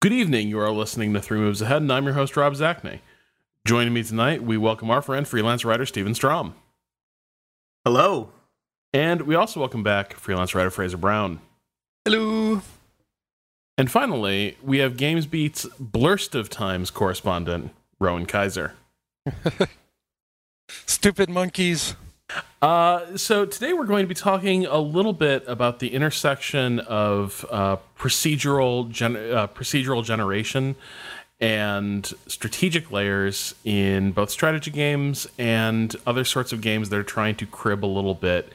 Good evening. You are listening to Three Moves Ahead, and I'm your host, Rob Zacny. Joining me tonight, we welcome our friend, freelance writer Steven Strom. Hello. And we also welcome back freelance writer Fraser Brown. Hello. And finally, we have Games Beat's Blurst of Times correspondent, Rowan Kaiser. Stupid monkeys. Uh, so today we're going to be talking a little bit about the intersection of uh, procedural gen- uh, procedural generation and strategic layers in both strategy games and other sorts of games that are trying to crib a little bit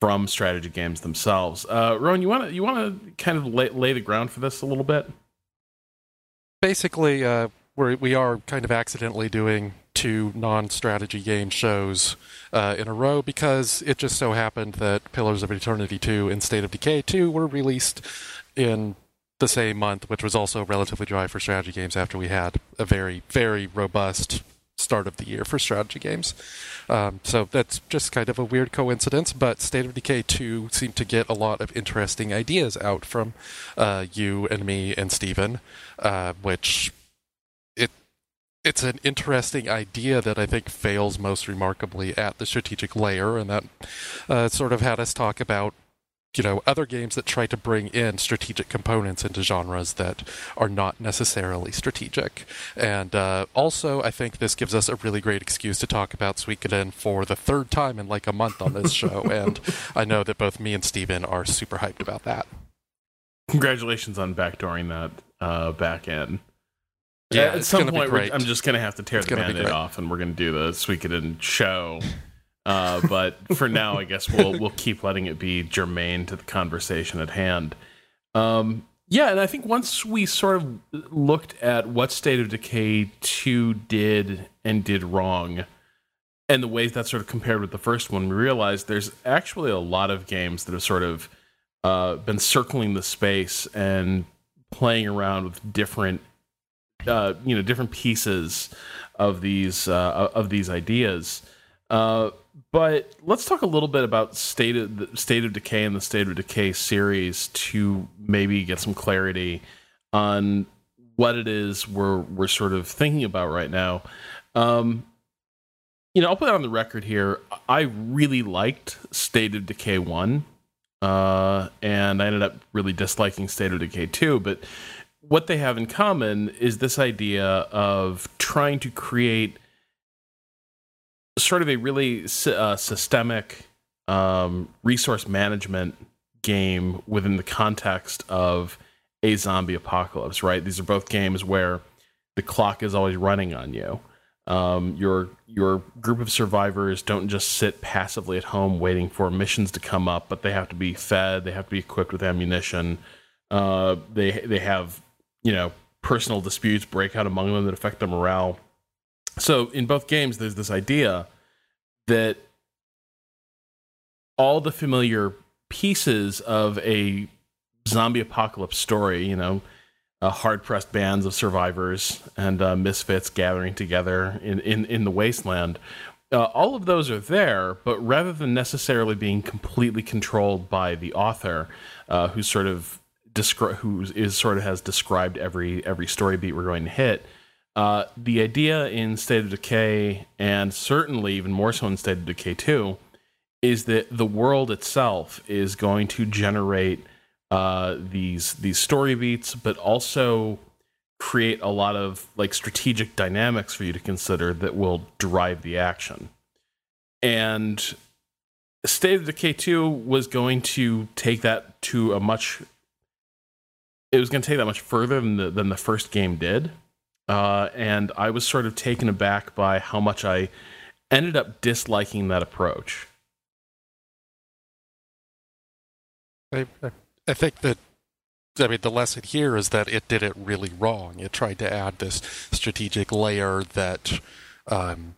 from strategy games themselves. Uh, Rowan, you want to you want to kind of lay, lay the ground for this a little bit? Basically, uh, we're, we are kind of accidentally doing two non-strategy game shows uh, in a row because it just so happened that Pillars of Eternity 2 and State of Decay 2 were released in the same month, which was also relatively dry for strategy games after we had a very, very robust start of the year for strategy games. Um, so that's just kind of a weird coincidence, but State of Decay 2 seemed to get a lot of interesting ideas out from uh, you and me and Steven, uh, which it's an interesting idea that I think fails most remarkably at the strategic layer, and that uh, sort of had us talk about you know other games that try to bring in strategic components into genres that are not necessarily strategic and uh, also i think this gives us a really great excuse to talk about suikoden for the third time in like a month on this show and i know that both me and steven are super hyped about that Congratulations on backdooring that uh, back end. Yeah, at some point, we're- I'm just going to have to tear It's the gonna band-aid off, and we're going to do the Suikoden show. Uh, but for now, I guess we'll we'll keep letting it be germane to the conversation at hand. Um, yeah, and I think once we sort of looked at what State of Decay 2 did and did wrong, and the ways that sort of compared with the first one, we realized there's actually a lot of games that have sort of uh, been circling the space and playing around with different, uh, you know, different pieces of these uh, of these ideas. Uh, but let's talk a little bit about state of the state of decay and the state of decay series to maybe get some clarity on what it is we're we're sort of thinking about right now. Um, you know, I'll put it on the record here. I really liked State of Decay one, uh, and I ended up really disliking State of Decay two. But what they have in common is this idea of trying to create sort of a really uh, systemic um, resource management game within the context of a zombie apocalypse. Right? These are both games where the clock is always running on you. Um, your your group of survivors don't just sit passively at home waiting for missions to come up, but they have to be fed. They have to be equipped with ammunition. Uh, they they have you know personal disputes break out among them that affect their morale. So in both games, there's this idea that all the familiar pieces of a zombie apocalypse story, you know, uh, hard pressed bands of survivors and uh, misfits gathering together in, in, in the wasteland. Uh, all of those are there, but rather than necessarily being completely controlled by the author, uh, who sort of descri- who is sort of has described every every story beat we're going to hit, uh, the idea in State of Decay, and certainly even more so in State of Decay 2, is that the world itself is going to generate uh, these these story beats, but also create a lot of like strategic dynamics for you to consider that will drive the action. And State of Decay 2 was going to take that to a much it was going to take that much further than the, than the first game did. Uh, and I was sort of taken aback by how much I ended up disliking that approach. I, I- think that I mean the lesson here is that it did it really wrong. It tried to add this strategic layer that um,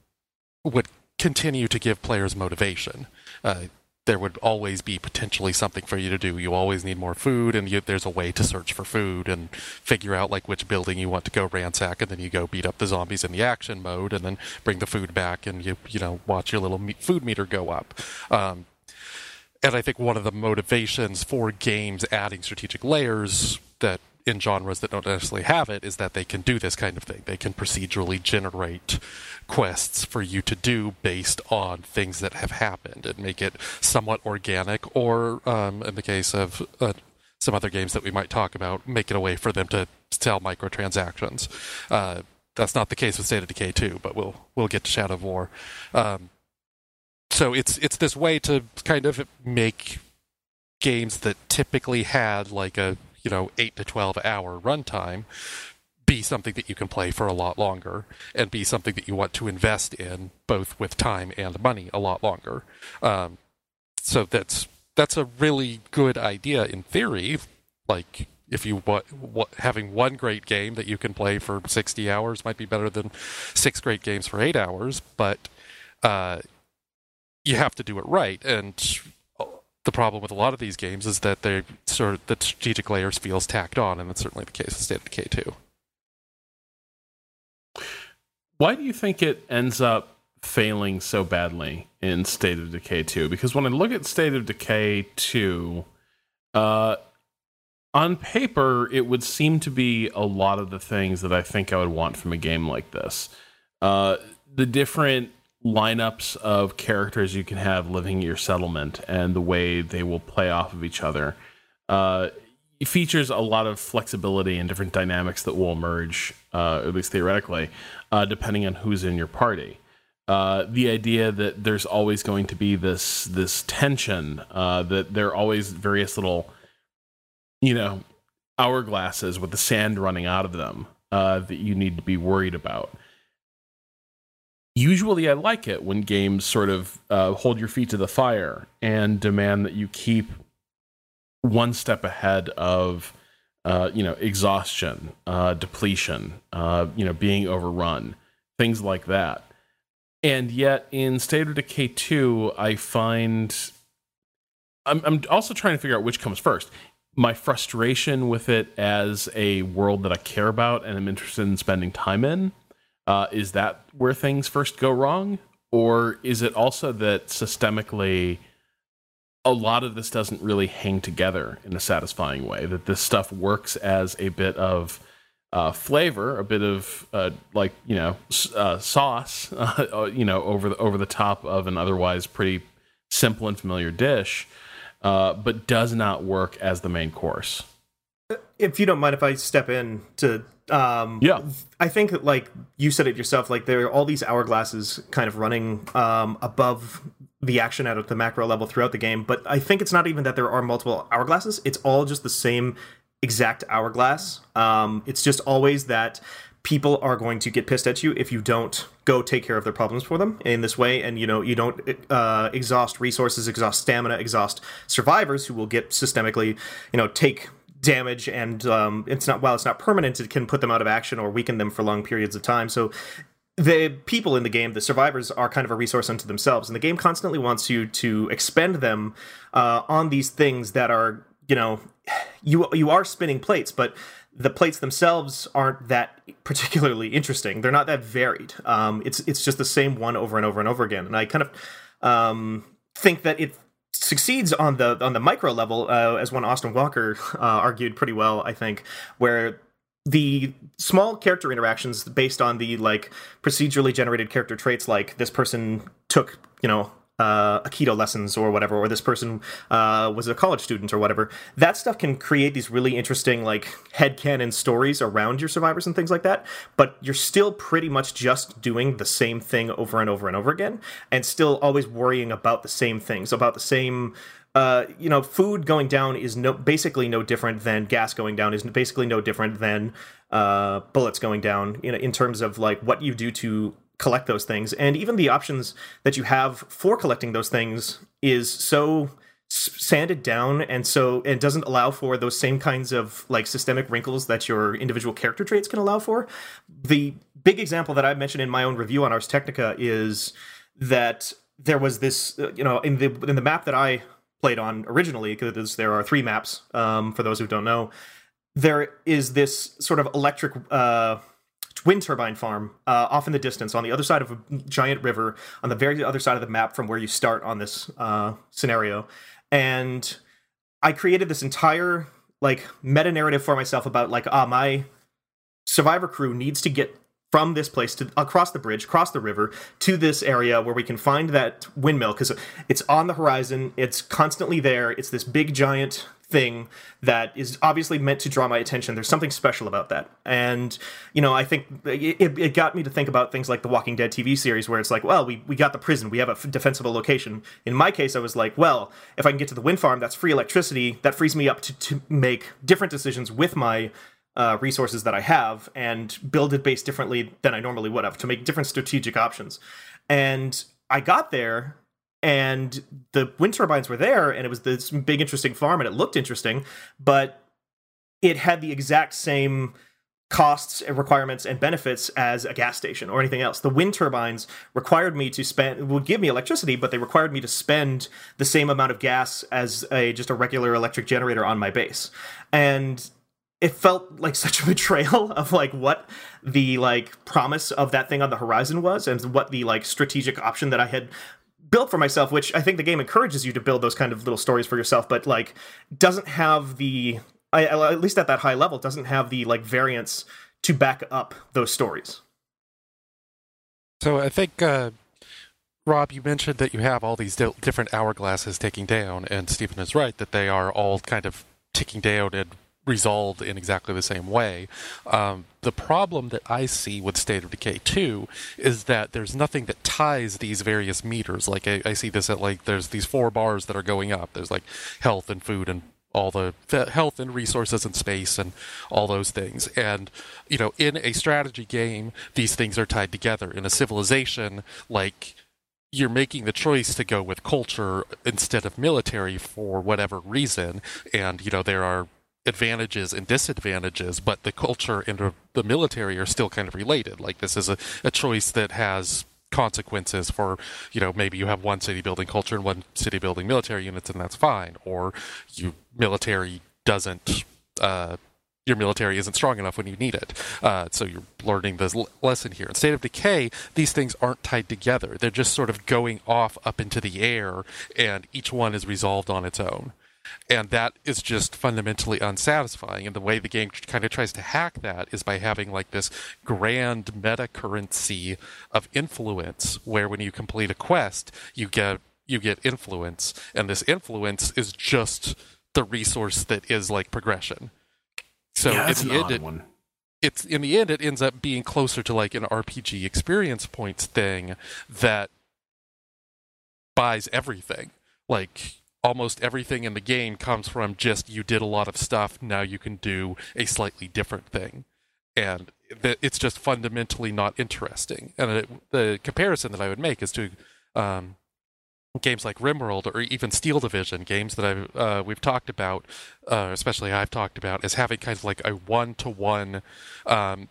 would continue to give players motivation. Uh, there would always be potentially something for you to do. You always need more food, and you, there's a way to search for food and figure out like which building you want to go ransack, and then you go beat up the zombies in the action mode, and then bring the food back, and you you know watch your little food meter go up. Um, and I think one of the motivations for games adding strategic layers that in genres that don't necessarily have it is that they can do this kind of thing. They can procedurally generate quests for you to do based on things that have happened and make it somewhat organic, or um, in the case of uh, some other games that we might talk about, make it a way for them to sell microtransactions. Uh, that's not the case with State of Decay 2, but we'll we'll get to Shadow of War. Um, so it's it's this way to kind of make games that typically had like a you know eight to twelve hour runtime be something that you can play for a lot longer and be something that you want to invest in both with time and money a lot longer. Um, so that's that's a really good idea in theory. Like if you want, what, having one great game that you can play for 60 hours might be better than six great games for eight hours, but uh, you have to do it right. And the problem with a lot of these games is that they sort of the strategic layers feels tacked on, and that's certainly the case with State of Decay 2. Why do you think it ends up failing so badly in State of Decay 2? Because when I look at State of Decay 2, uh, on paper, it would seem to be a lot of the things that I think I would want from a game like this. Uh, the different lineups of characters you can have living in your settlement and the way they will play off of each other. Uh, it features a lot of flexibility and different dynamics that will emerge, uh, at least theoretically, uh, depending on who's in your party. Uh, the idea that there's always going to be this this tension, uh, that there are always various little, you know, hourglasses with the sand running out of them uh, that you need to be worried about usually I like it when games sort of uh, hold your feet to the fire and demand that you keep one step ahead of, uh, you know, exhaustion, uh, depletion, uh, you know, being overrun, things like that. And yet, in State of Decay 2, I find I'm, I'm also trying to figure out which comes first. My frustration with it as a world that I care about and I'm interested in spending time in, uh, is that where things first go wrong? Or is it also that systemically a lot of this doesn't really hang together in a satisfying way? That this stuff works as a bit of uh, flavor, a bit of uh, like you know uh, sauce, uh, you know over the over the top of an otherwise pretty simple and familiar dish, uh, but does not work as the main course. If you don't mind, if I step in to um, yeah, I think like you said it yourself, like there are all these hourglasses kind of running um, above the action at the macro level throughout the game. But I think it's not even that there are multiple hourglasses; it's all just the same exact hourglass. Um, it's just always that people are going to get pissed at you if you don't go take care of their problems for them in this way and you know you don't uh, exhaust resources exhaust stamina exhaust survivors who will get systemically you know take damage and um, it's not while it's not permanent it can put them out of action or weaken them for long periods of time. So the people in the game the survivors are kind of a resource unto themselves and the game constantly wants you to expend them uh, on these things that are you know you you are spinning plates but the plates themselves aren't that particularly interesting. They're not that varied. Um, it's it's just the same one over and over and over again. And i kind of um, think that it succeeds on the on the micro level, uh, as one Austin Walker uh, argued pretty well, I think, where the small character interactions based on the like procedurally generated character traits, like this person took you know uh, Aikido lessons or whatever, or this person uh, was a college student or whatever. That stuff can create these really interesting like headcanon stories around your survivors and things like that. But you're still pretty much just doing the same thing over and over and over again, and still always worrying about the same things, about the same. Uh, you know, food going down is no basically no different than gas going down. Is basically no different than uh, bullets going down. You know, in terms of like what you do to collect those things. And even the options that you have for collecting those things is so sanded down and so it doesn't allow for those same kinds of like systemic wrinkles that your individual character traits can allow for. The big example that i mentioned in my own review on ars technica is that there was this uh, you know in the in the map that i played on originally because there are three maps um, for those who don't know there is this sort of electric uh, wind turbine farm uh, off in the distance on the other side of a giant river on the very other side of the map from where you start on this uh, scenario. And i created this entire like meta narrative for myself about like ah my survivor crew needs to get from this place to across the bridge, cross the river to this area where we can find that windmill because it's on the horizon. It's constantly there. It's this big giant thing that is obviously meant to draw my attention. There's something special about that. And, you know, I think it, it got me to think about things like the Walking Dead TV series where it's like, well, we, we got the prison, we have a defensible location. In my case, I was like, well, if I can get to the wind farm, that's free electricity. That frees me up to, to make different decisions with my uh, resources that I have and build it based differently than I normally would have to make different strategic options. And I got there and the wind turbines were there and it was this big interesting farm and it looked interesting but it had the exact same costs and requirements and benefits as a gas station or anything else the wind turbines required me to spend would give me electricity but they required me to spend the same amount of gas as a just a regular electric generator on my base and it felt like such a betrayal of like what the like promise of that thing on the horizon was and what the like strategic option that I had built for myself, which I think the game encourages you to build those kind of little stories for yourself, but like doesn't have the I, at least at that high level doesn't have the like variance to back up those stories. So I think uh, Rob, you mentioned that you have all these di- different hourglasses taking down, and Steven is right that they are all kind of ticking down and resolved in exactly the same way. Um, the problem that I see with State of Decay 2 is that there's nothing that ties these various meters. Like I, I see this at like there's these four bars that are going up. There's like health and food and all the health and resources and space and all those things. And, you know, in a strategy game, these things are tied together. In a civilization, like, you're making the choice to go with culture instead of military for whatever reason. And, you know, there are advantages and disadvantages, but the culture and the military are still kind of related. Like this is a, a choice that has consequences for you know maybe you have one city building culture and one city building military units and that's fine or you military doesn't uh, your military isn't strong enough when you need it. Uh, so you're learning this l- lesson here. In State of Decay, these things aren't tied together. They're just sort of going off up into the air, and each one is resolved on its own and that is just fundamentally unsatisfying. And the way the game kind of tries to hack that is by having like this grand meta currency of influence where when you complete a quest you get you get influence. And this influence is just the resource that is like progression. So yeah, in the end it, one. it's in the end it ends up being closer to like an rpg experience points thing that buys everything. Like almost everything in the game comes from just you did a lot of stuff now you can do a slightly different thing. And it's just fundamentally not interesting. And it, the comparison that i would make is to um, games like rimworld or even steel division games that I've, uh, we've talked about uh, especially i've talked about as having kind of like a one-to-one um,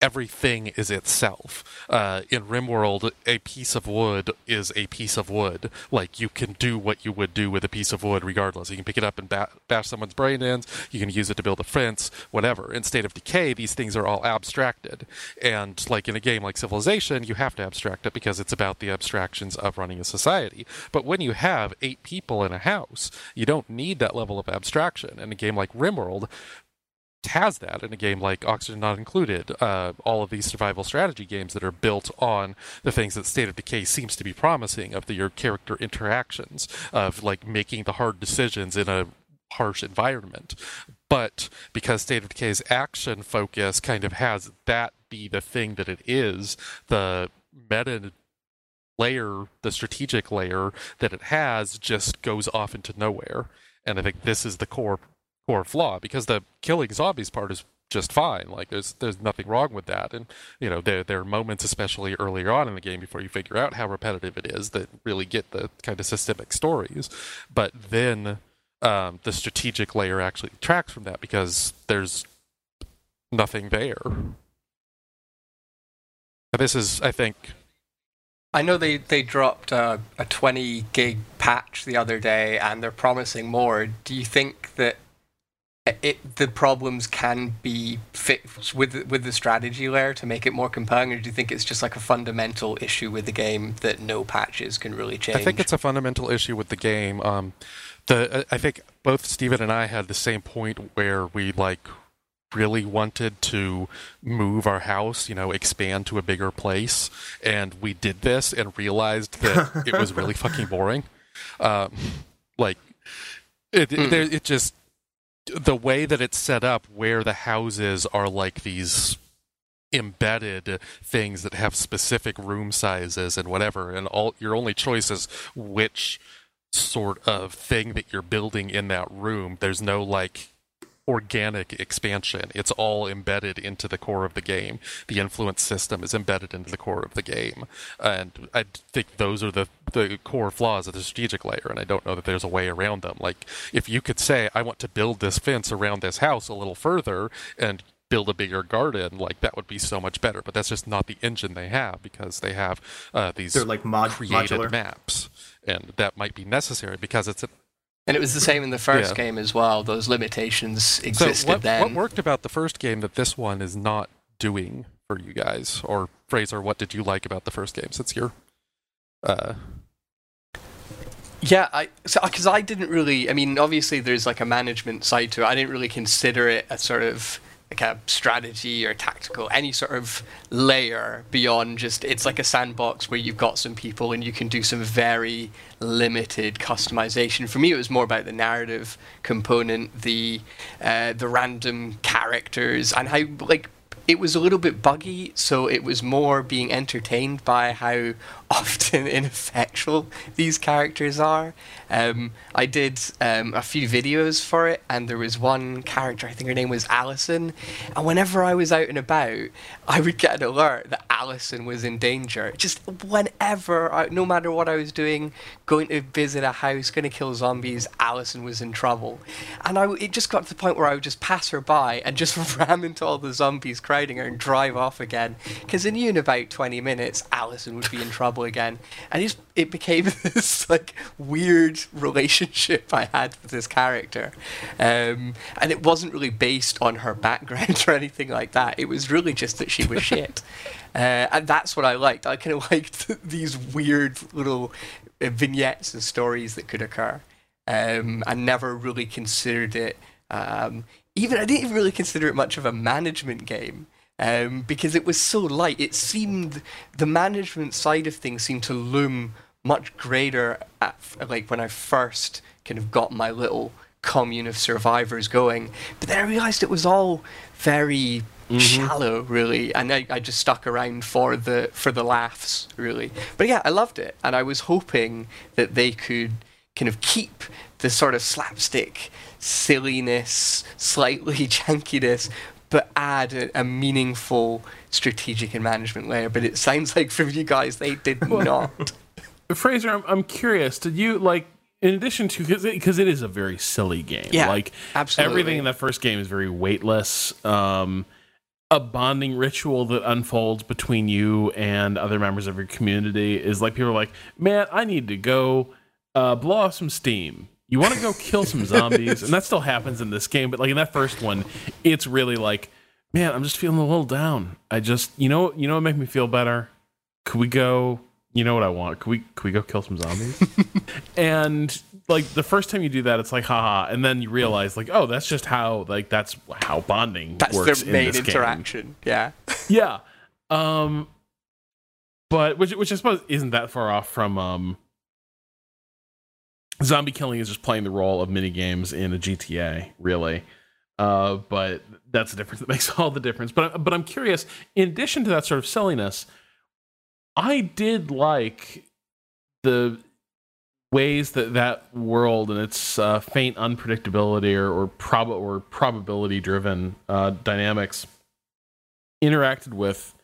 everything is itself. Uh, in RimWorld, a piece of wood is a piece of wood. Like you can do what you would do with a piece of wood, regardless. You can pick it up and ba- bash someone's brain in. You can use it to build a fence, whatever. In State of Decay, these things are all abstracted, and like in a game like Civilization, you have to abstract it because it's about the abstractions of running a society. But when you have eight people in a house, you don't need that level of abstraction. In a game like RimWorld, has that in a game like Oxygen Not Included. Uh, all of these survival strategy games that are built on the things that State of Decay seems to be promising of the, your character interactions, of like making the hard decisions in a harsh environment. But because State of Decay's action focus kind of has that be the thing that it is, the meta layer, the strategic layer that it has just goes off into nowhere. And I think this is the core core flaw because the killing zombies part is just fine. Like there's there's nothing wrong with that. And you know there there are moments, especially earlier on in the game, before you figure out how repetitive it is, that really get the kind of systemic stories. But then um, the strategic layer actually tracks from that because there's nothing there. This is, I think. I know they, they dropped a, a 20 gig patch the other day and they're promising more. Do you think that it, the problems can be fixed with with the strategy layer to make it more compelling, or do you think it's just like a fundamental issue with the game that no patches can really change? I think it's a fundamental issue with the game. Um, the I think both Steven and I had the same point where we like really wanted to move our house, you know, expand to a bigger place, and we did this and realized that it was really fucking boring. Um, like it, Mm. it, it just the way that it's set up, where the houses are like these embedded things that have specific room sizes and whatever, and all your only choice is which sort of thing that you're building in that room. There's no like organic expansion. It's all embedded into the core of the game. The influence system is embedded into the core of the game. And I think those are the, the core flaws of the strategic layer, and I don't know that there's a way around them. Like, if you could say, I want to build this fence around this house a little further and build a bigger garden, like, that would be so much better. But that's just not the engine they have because they have uh, these They're like mod- created modular. maps. And that might be necessary because it's a And it was the same in the first Yeah. game as well. Those limitations So existed what, then. what worked about the first game that this one is not doing for you guys? Or Fraser, what did you like about the first game since you're uh Yeah, I because I didn't really. I mean, obviously, there's like a management side to it. I didn't really consider it a sort of like a strategy or tactical any sort of layer beyond just it's like a sandbox where you've got some people and you can do some very limited customization. For me, it was more about the narrative component, the uh, the random characters, and how like it was a little bit buggy, so it was more being entertained by how often ineffectual these characters are. Um, I did um, a few videos for it, and there was one character, I think her name was Allison, and whenever I was out and about, I would get an alert that Allison was in danger. Just whenever, I, no matter what I was doing, going to visit a house, going to kill zombies, Allison was in trouble. And I, it just got to the point where I would just pass her by and just ram into all the zombies crowding her and drive off again. Because I knew in about 20 minutes, Allison would be in trouble again. And it, it became this like weird relationship I had with this character. Um, and it wasn't really based on her background or anything like that. It was really just that she was shit. Uh, and that's what I liked. I kind of liked these weird little uh, vignettes and stories that could occur. Um, I never really considered it. Um, even I didn't even really consider it much of a management game um, because it was so light. It seemed the management side of things seemed to loom much greater at like when I first kind of got my little commune of survivors going. But then I realized it was all very shallow, really, and I, I just stuck around for the for the laughs, really. But yeah, I loved it, and I was hoping that they could kind of keep the sort of slapstick silliness, slightly jankiness, but add a, a meaningful strategic and management layer. But it sounds like from you guys they did not. Fraser, I'm, I'm curious. Did you like, in addition to because it, 'cause it is a very silly game. Yeah, like absolutely. everything in that first game is very weightless. Um, a bonding ritual that unfolds between you and other members of your community is like people are like, man, I need to go uh, blow off some steam. You want to go kill some zombies, and that still happens in this game. But like in that first one, it's really like, man, I'm just feeling a little down. I just, you know, you know, what make me feel better. Could we go? You know what I want? Could we? Could we go kill some zombies? and like the first time you do that, it's like haha, and then you realize like, oh, that's just how like that's how bonding That's works their in main this game. interaction. Yeah. Yeah. Um but which which I suppose isn't that far off from um zombie killing is just playing the role of mini games in a GTA, really. Uh but that's the difference that makes all the difference. But but I'm curious, in addition to that sort of silliness, I did like the ways that that world and its uh, faint unpredictability or or, prob- or probability driven uh, dynamics interacted with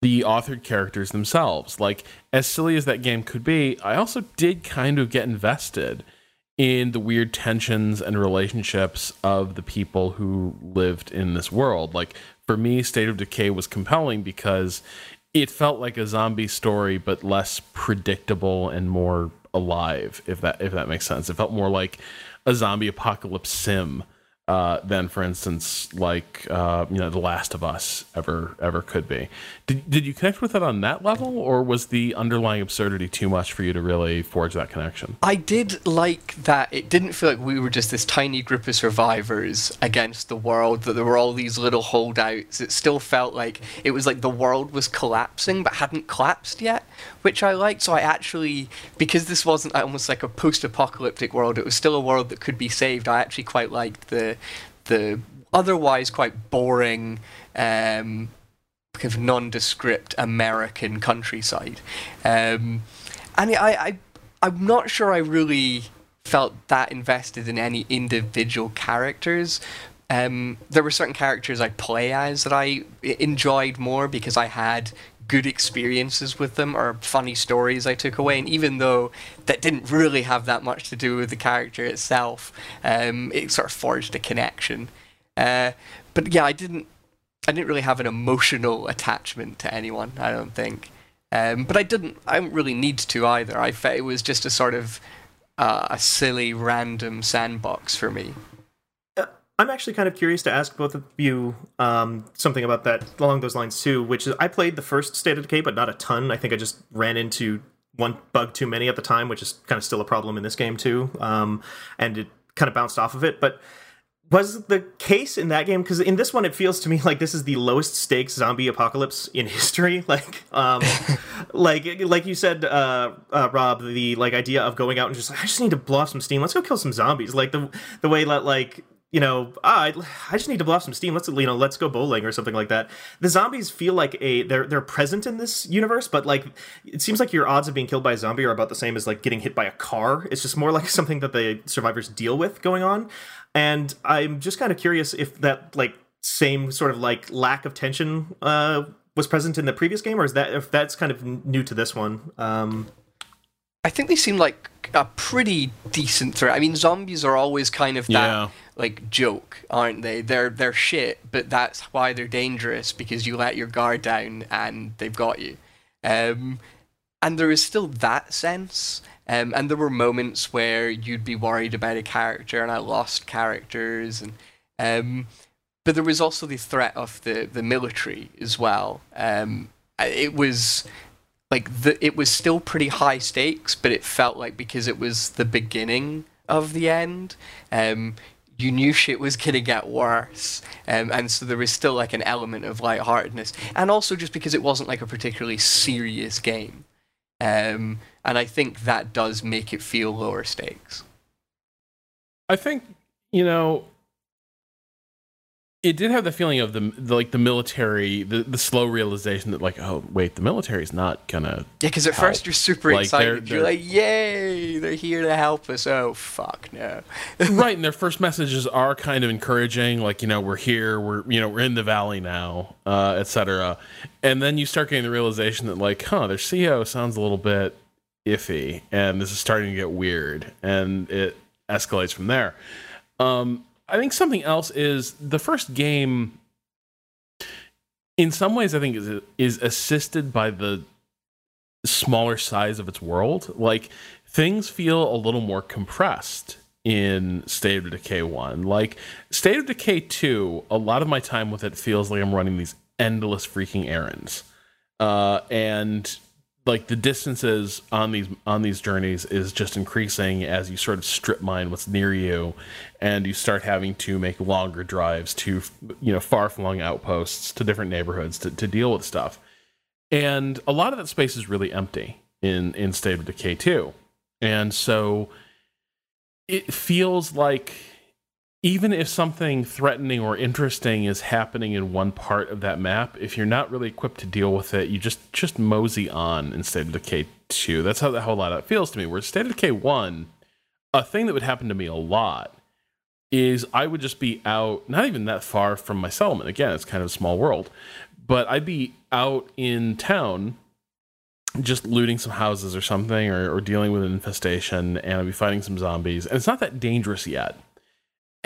the authored characters themselves. Like, as silly as that game could be, I also did kind of get invested in the weird tensions and relationships of the people who lived in this world. Like, for me, State of Decay was compelling because it felt like a zombie story, but less predictable and more alive, if that if that makes sense. It felt more like a zombie apocalypse sim uh, than, for instance, like uh, you know, The Last of Us ever ever could be. Did did you connect with it on that level, or was the underlying absurdity too much for you to really forge that connection? I did like that it didn't feel like we were just this tiny group of survivors against the world, that there were all these little holdouts. It still felt like it was like the world was collapsing but hadn't collapsed yet, which I liked. So I actually, because this wasn't almost like a post apocalyptic world, it was still a world that could be saved. I actually quite liked the the otherwise quite boring um, kind of nondescript American countryside. Um, and I, I, I'm not sure I really felt that invested in any individual characters. Um, there were certain characters I play as that I enjoyed more because I had good experiences with them or funny stories I took away. And even though that didn't really have that much to do with the character itself, um, it sort of forged a connection. Uh, but yeah, I didn't. I didn't really have an emotional attachment to anyone. I don't think. Um, but I didn't. I didn't really need to either. I felt it was just a sort of uh, a silly, random sandbox for me. I'm actually kind of curious to ask both of you um, something about that along those lines too. Which is, I played the first State of Decay, but not a ton. I think I just ran into one bug too many at the time, which is kind of still a problem in this game too. Um, and it kind of bounced off of it. But was the case in that game because in this one it feels to me like this is the lowest stakes zombie apocalypse in history like um like like you said uh, uh rob the like idea of going out and just i just need to blow off some steam let's go kill some zombies like the the way that like you know, ah, I, I just need to blow off some steam. Let's you know, let's go bowling or something like that. The zombies feel like a they're they're present in this universe, but like it seems like your odds of being killed by a zombie are about the same as like getting hit by a car. It's just more like something that the survivors deal with going on. And I'm just kind of curious if that like same sort of like lack of tension uh was present in the previous game, or is that if that's kind of new to this one? Um, I think they seem like a pretty decent threat. I mean, zombies are always kind of that Yeah. like joke, aren't they? They're they're shit, but that's why they're dangerous because you let your guard down and they've got you. Um, and there is still that sense. Um, and there were moments where you'd be worried about a character, and I lost characters, and um, but there was also the threat of the the military as well. Um, it was like the it was still pretty high stakes, but it felt like because it was the beginning of the end, um, you knew shit was gonna get worse, um, and so there was still like an element of lightheartedness, and also just because it wasn't like a particularly serious game, um, and I think that does make it feel lower stakes. I think you know it did have the feeling of the, the like the military, the, the slow realization that like, oh wait, the military is not gonna. Yeah, because at help. first you're super Like, they're- excited. You're they're- like, "Yay, they're here to help us!" Oh fuck no. right, and their first messages are kind of encouraging, like you know we're here, we're you know we're in the valley now, uh, etc. And then you start getting the realization that like, huh, their ceo sounds a little bit iffy, and this is starting to get weird, and it escalates from there. Um, I think something else is the first game. In some ways, I think is is assisted by the smaller size of its world. Like things feel a little more compressed in State of Decay 1. Like State of Decay 2, a lot of my time with it feels like I'm running these endless freaking errands. Uh, and like the distances on these on these journeys is just increasing as you sort of strip mine what's near you and you start having to make longer drives to you know far flung outposts to different neighborhoods to, to deal with stuff. And a lot of that space is really empty in in state of decay 2 and so it feels like even if something threatening or interesting is happening in one part of that map if you're not really equipped to deal with it you just just mosey on in state of decay 2 that's how the whole lot of it feels to me where state of decay 1 a thing that would happen to me a lot is i would just be out not even that far from my settlement. Again it's kind of a small world but I'd be out in town just looting some houses or something or, or dealing with an infestation and I'd be fighting some zombies. And it's not that dangerous yet.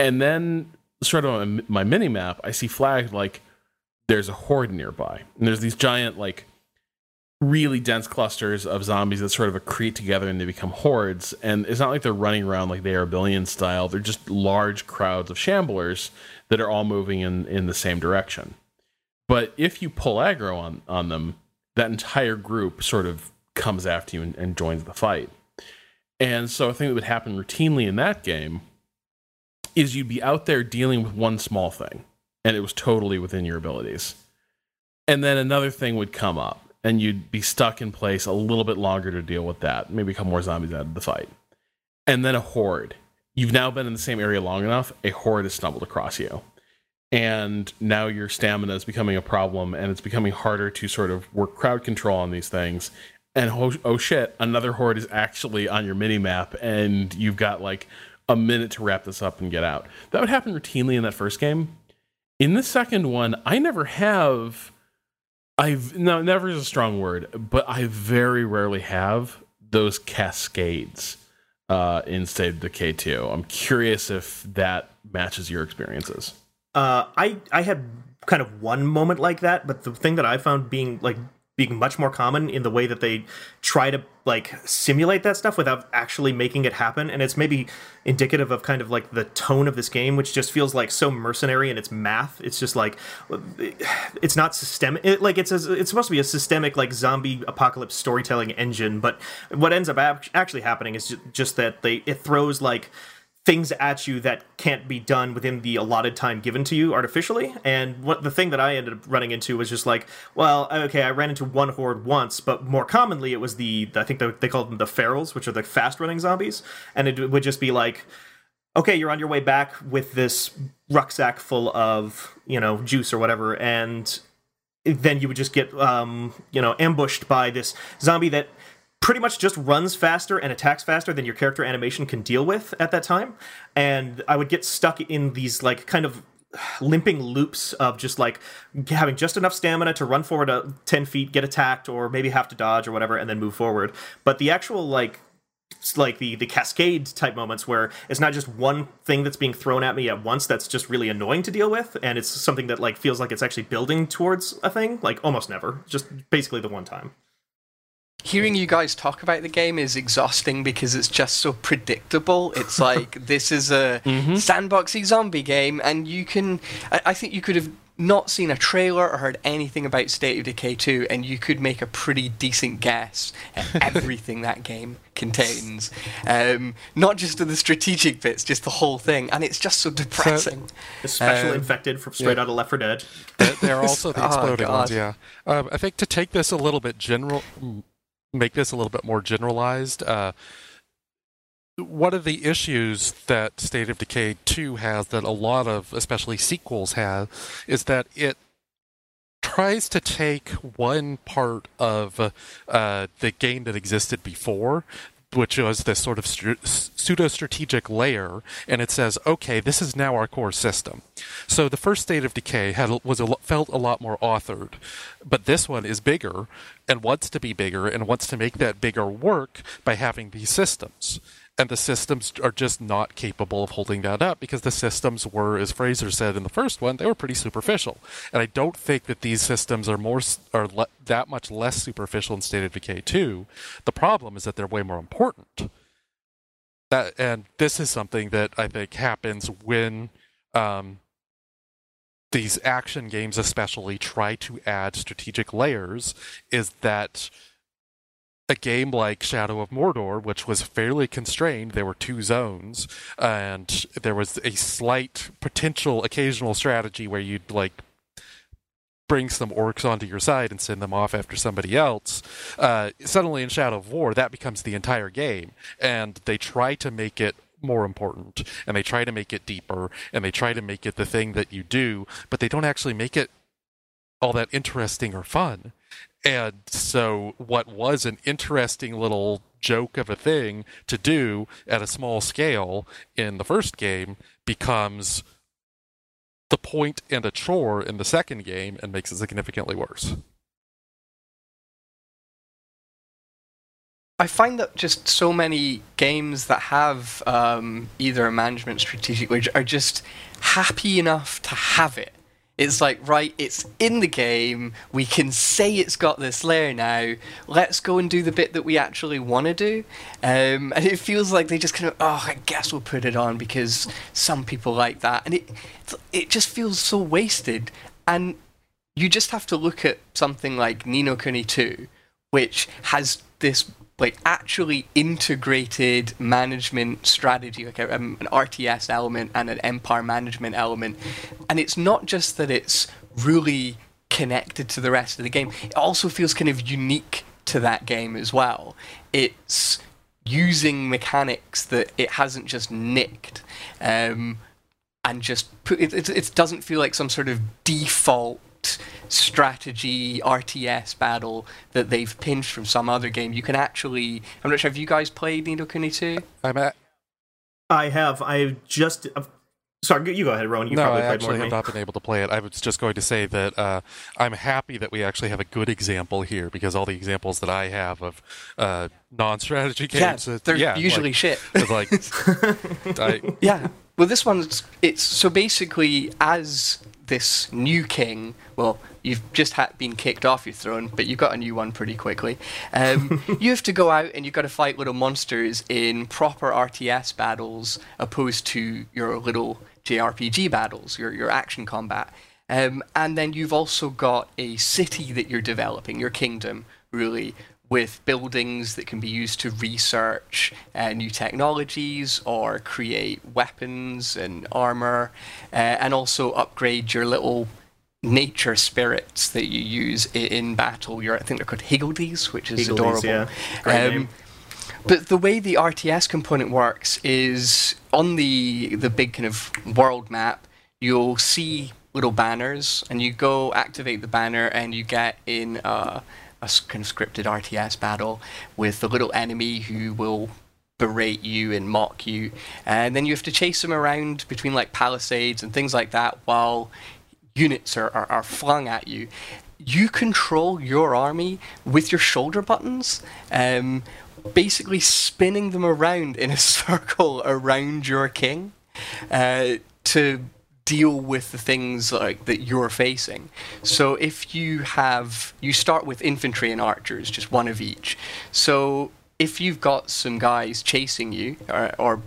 And then sort of on my mini map, I see flagged like there's a horde nearby. And there's these giant like really dense clusters of zombies that sort of accrete together and they become hordes. And it's not like they're running around like they are billion style. They're just large crowds of shamblers that are all moving in, in the same direction. But if you pull aggro on, on them, that entire group sort of comes after you and, and joins the fight. And so a thing that would happen routinely in that game is you'd be out there dealing with one small thing, and it was totally within your abilities. And then another thing would come up, and you'd be stuck in place a little bit longer to deal with that. Maybe come more zombies out of the fight. And then a horde. You've now been in the same area long enough, a horde has stumbled across you. And now your stamina is becoming a problem, and it's becoming harder to sort of work crowd control on these things. And oh, oh shit, another horde is actually on your mini map, and you've got like a minute to wrap this up and get out. That would happen routinely in that first game. In the second one, I never have. I've no, never is a strong word, but I very rarely have those cascades uh, in State of Decay 2. I'm curious if that matches your experiences. Uh, I I had kind of one moment like that, but the thing that I found being like being much more common in the way that they try to like simulate that stuff without actually making it happen and it's maybe indicative of kind of like the tone of this game which just feels like so mercenary in its math. It's just like it's not systemic it, like it's a, it's supposed to be a systemic like zombie apocalypse storytelling engine but what ends up actually happening is just that they it throws like things at you that can't be done within the allotted time given to you artificially. And what the thing that I ended up running into was just like, well, okay, I ran into one horde once, but more commonly it was the I think they called them the ferals, which are the fast running zombies, and it would just be like. Okay, you're on your way back with this rucksack full of, you know, juice or whatever, and then you would just get um, you know ambushed by this zombie that pretty much just runs faster and attacks faster than your character animation can deal with at that time. And I would get stuck in these like kind of limping loops of just like having just enough stamina to run forward a 10 feet, get attacked, or maybe have to dodge or whatever, and then move forward. But the actual like like the the cascade type moments where it's not just one thing that's being thrown at me at once that's just really annoying to deal with and it's something that like feels like it's actually building towards a thing like almost never just basically the one time hearing you guys talk about the game is exhausting because it's just so predictable. It's like this is a mm-hmm. sandboxy zombie game, and you can. I, I, think you could have not seen a trailer or heard anything about State of Decay 2, and you could make a pretty decent guess at everything that game contains. Um, not just the strategic bits, just the whole thing, and it's just so depressing. the special um, infected from straight yeah. out of Left 4 Dead. They're also the oh, exploding oh, ones, yeah. Um, I think to take this a little bit general make this a little bit more generalized. Uh, one of the issues that State of Decay 2 has that a lot of, especially sequels, have is that it tries to take one part of uh, the game that existed before which was this sort of pseudo strategic layer, and it says, okay, this is now our core system. So the first state of decay had was a, felt a lot more authored, but this one is bigger and wants to be bigger and wants to make that bigger work by having these systems and the systems are just not capable of holding that up because the systems were, as Fraser said in the first one, they were pretty superficial. And I don't think that these systems are more are le- that much less superficial in State of Decay 2. The problem is that they're way more important. That and this is something that I think happens when um, these action games, especially, try to add strategic layers. Is that a game like Shadow of Mordor, which was fairly constrained, there were two zones, and there was a slight potential occasional strategy where you'd like bring some orcs onto your side and send them off after somebody else. Uh, suddenly, in Shadow of War, that becomes the entire game, and they try to make it more important, and they try to make it deeper, and they try to make it the thing that you do, but they don't actually make it all that interesting or fun. And so, what was an interesting little joke of a thing to do at a small scale in the first game becomes the point and a chore in the second game and makes it significantly worse. I find that just so many games that have um, either a management strategic which are just happy enough to have it It's like, right, it's in the game. We can say it's got this layer now. Let's go and do the bit that we actually want to do. Um, and it feels like they just kind of, oh, I guess we'll put it on because some people like that. And it, it just feels so wasted. And you just have to look at something like Ni no Kuni 2, which has this like actually integrated management strategy, like a, um, an RTS element and an empire management element. And it's not just that it's really connected to the rest of the game, it also feels kind of unique to that game as well. It's using mechanics that it hasn't just nicked. Um, and just put it, it, it doesn't feel like some sort of default strategy RTS battle that they've pinched from some other game. You can actually. I'm not sure. Have you guys played Ni no Kuni 2? I'm at. I have. I've just. Uh, sorry, you go ahead, Rowan. You no, probably I played actually more have me. not been able to play it. I was just going to say that uh, I'm happy that we actually have a good example here because all the examples that I have of uh, non-strategy games, yeah, they're yeah, usually like, shit. it's like I, yeah. Well, this one's it's so basically as this new king. Well, you've just had been kicked off your throne, but you've got a new one pretty quickly. Um, you have to go out and you've got to fight little monsters in proper RTS battles, opposed to your little JRPG battles, your your action combat. Um, and then you've also got a city that you're developing, your kingdom, really, with buildings that can be used to research uh, new technologies or create weapons and armor, uh, and also upgrade your little nature spirits that you use in battle. Your, I think they're called Higgledies, which is Higgledies, adorable. yeah. Um, but the way the RTS component works is on the the big kind of world map, you'll see little banners, and you go activate the banner, and you get in uh, a conscripted RTS battle with the little enemy who will berate you and mock you, and then you have to chase them around between like palisades and things like that while units are, are, are flung at you. You control your army with your shoulder buttons, um, basically spinning them around in a circle around your king uh, to deal with the things like that you're facing. So if you have, you start with infantry and archers, just one of each. So if you've got some guys chasing you or, or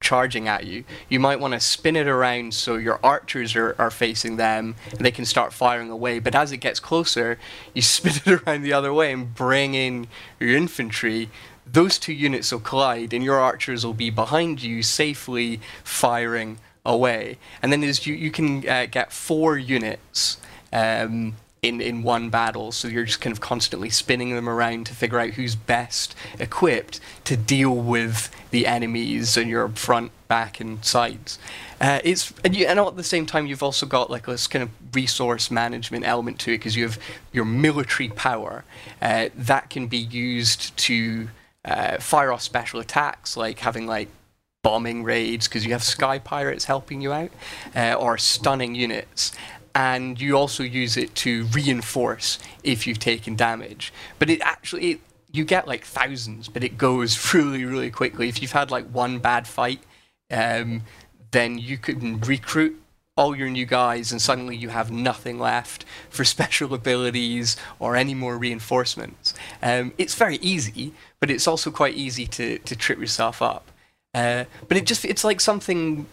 charging at you, you might want to spin it around so your archers are, are facing them and they can start firing away. But as it gets closer, you spin it around the other way and bring in your infantry. Those two units will collide, and your archers will be behind you, safely firing away. And then you, you can uh, get four units. Um, in, in one battle, so you're just kind of constantly spinning them around to figure out who's best equipped to deal with the enemies on your front, back, and sides. Uh, it's and, you, and at the same time you've also got like this kind of resource management element to it because you have your military power uh, that can be used to uh, fire off special attacks, like having like bombing raids because you have sky pirates helping you out, uh, or stunning units. And you also use it to reinforce if you've taken damage. But it actually, it, you get like thousands, but it goes really, really quickly. If you've had like one bad fight, um, then you can recruit all your new guys, and suddenly you have nothing left for special abilities or any more reinforcements. Um, it's very easy, but it's also quite easy to, to trip yourself up. Uh, but it just it's like something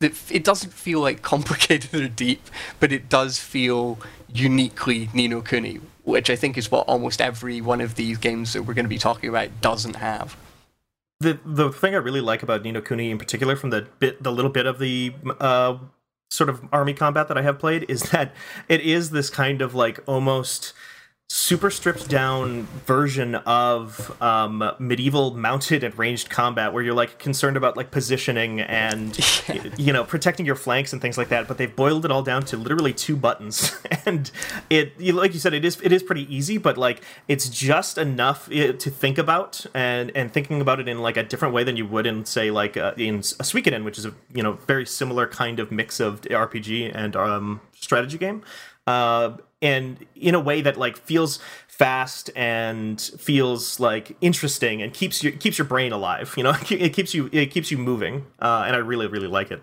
that it doesn't feel like complicated or deep, but it does feel uniquely Ni no Kuni, which I think is what almost every one of these games that we're going to be talking about doesn't have. the the thing I really like about Ni no Kuni in particular, from the bit, the little bit of the uh, sort of army combat that I have played, is that it is this kind of like almost super stripped down version of um, medieval mounted and ranged combat, where you're like concerned about like positioning and y- you know protecting your flanks and things like that. But they've boiled it all down to literally two buttons, and it you- like you said, it is it is pretty easy, but like it's just enough eh, to think about and and thinking about it in like a different way than you would in say like uh, in a Suikoden, which is a you know very similar kind of mix of RPG and um, strategy game uh, and in a way that like feels fast and feels like interesting and keeps you keeps your brain alive. You know, it keeps you it keeps you moving, uh, and I really really like it.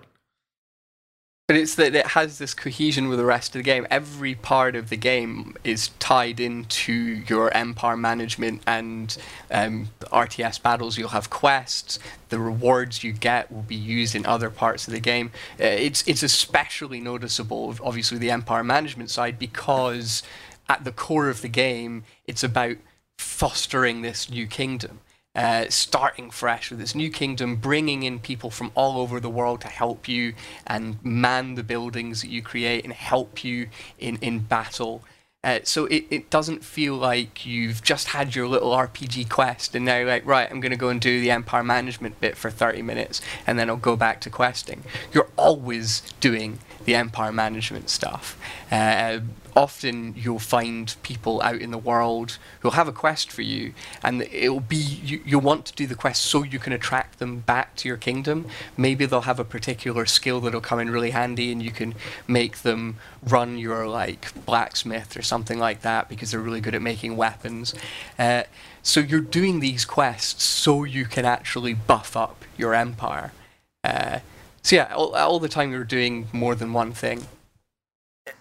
But it's that it has this cohesion with the rest of the game. Every part of the game is tied into your empire management and um, RTS battles. You'll have quests. The rewards you get will be used in other parts of the game. Uh, it's it's especially noticeable, obviously, the empire management side because at the core of the game, it's about fostering this new kingdom uh, starting fresh with this new kingdom, bringing in people from all over the world to help you and man the buildings that you create and help you in, in battle. Uh, so it, it doesn't feel like you've just had your little RPG quest and now like right I'm going to go and do the empire management bit for 30 minutes and then I'll go back to questing. You're always doing the empire management stuff. Uh, often you'll find people out in the world who'll have a quest for you, and it'll be you, you'll want to do the quest so you can attract them back to your kingdom. Maybe they'll have a particular skill that'll come in really handy, and you can make them run your like blacksmith or something like that because they're really good at making weapons. Uh, so you're doing these quests so you can actually buff up your empire. Uh, so yeah, all, all the time you're doing more than one thing.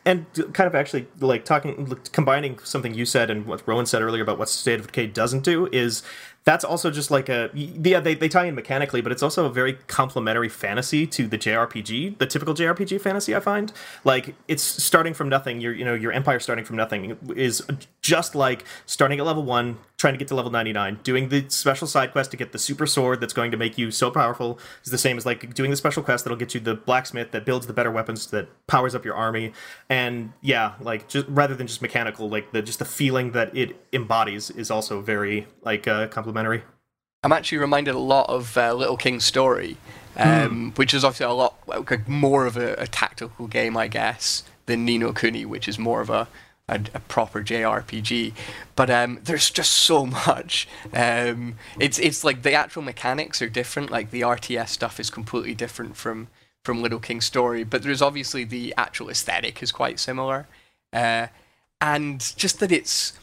And kind of actually like talking combining something you said and what rowan said earlier about what state of decay doesn't do is that's also just like a yeah they, they tie in mechanically but it's also a very complementary fantasy to the jrpg the typical jrpg fantasy i find. Like it's starting from nothing. Your you know your empire starting from nothing is just like starting at level 1 trying to get to level 99 doing the special side quest to get the super sword that's going to make you so powerful is the same as like doing the special quest that'll get you the blacksmith that builds the better weapons that powers up your army. And yeah like just rather than just mechanical like the just the feeling that it embodies is also very like uh, complementary I'm actually reminded a lot of uh, Little King's Story, um, mm. which is obviously a lot more of a, a, tactical game, I guess, than Ni no Kuni, which is more of a, a, a proper JRPG. But um, there's just so much. Um, it's it's like the actual mechanics are different. Like the RTS stuff is completely different from from Little King's Story, but there's obviously the actual aesthetic is quite similar, uh, and just that it's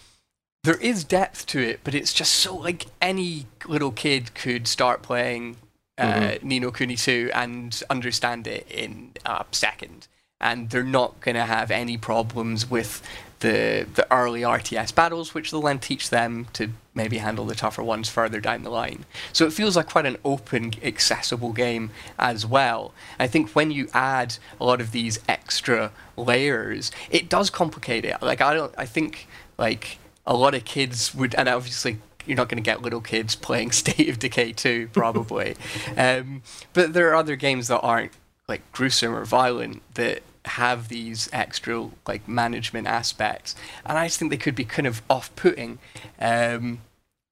there is depth to it, but it's just so like any little kid could start playing uh, mm-hmm. Ni no Kuni 2 and understand it in a second. And they're not going to have any problems with the the early RTS battles, which they'll then teach them to maybe handle the tougher ones further down the line. So it feels like quite an open, accessible game as well. I think when you add a lot of these extra layers, it does complicate it. Like I don't, I think like a lot of kids would, and obviously you're not going to get little kids playing State of Decay 2, probably. um, but there are other games that aren't like gruesome or violent that have these extra like management aspects, and I just think they could be kind of off-putting. Um,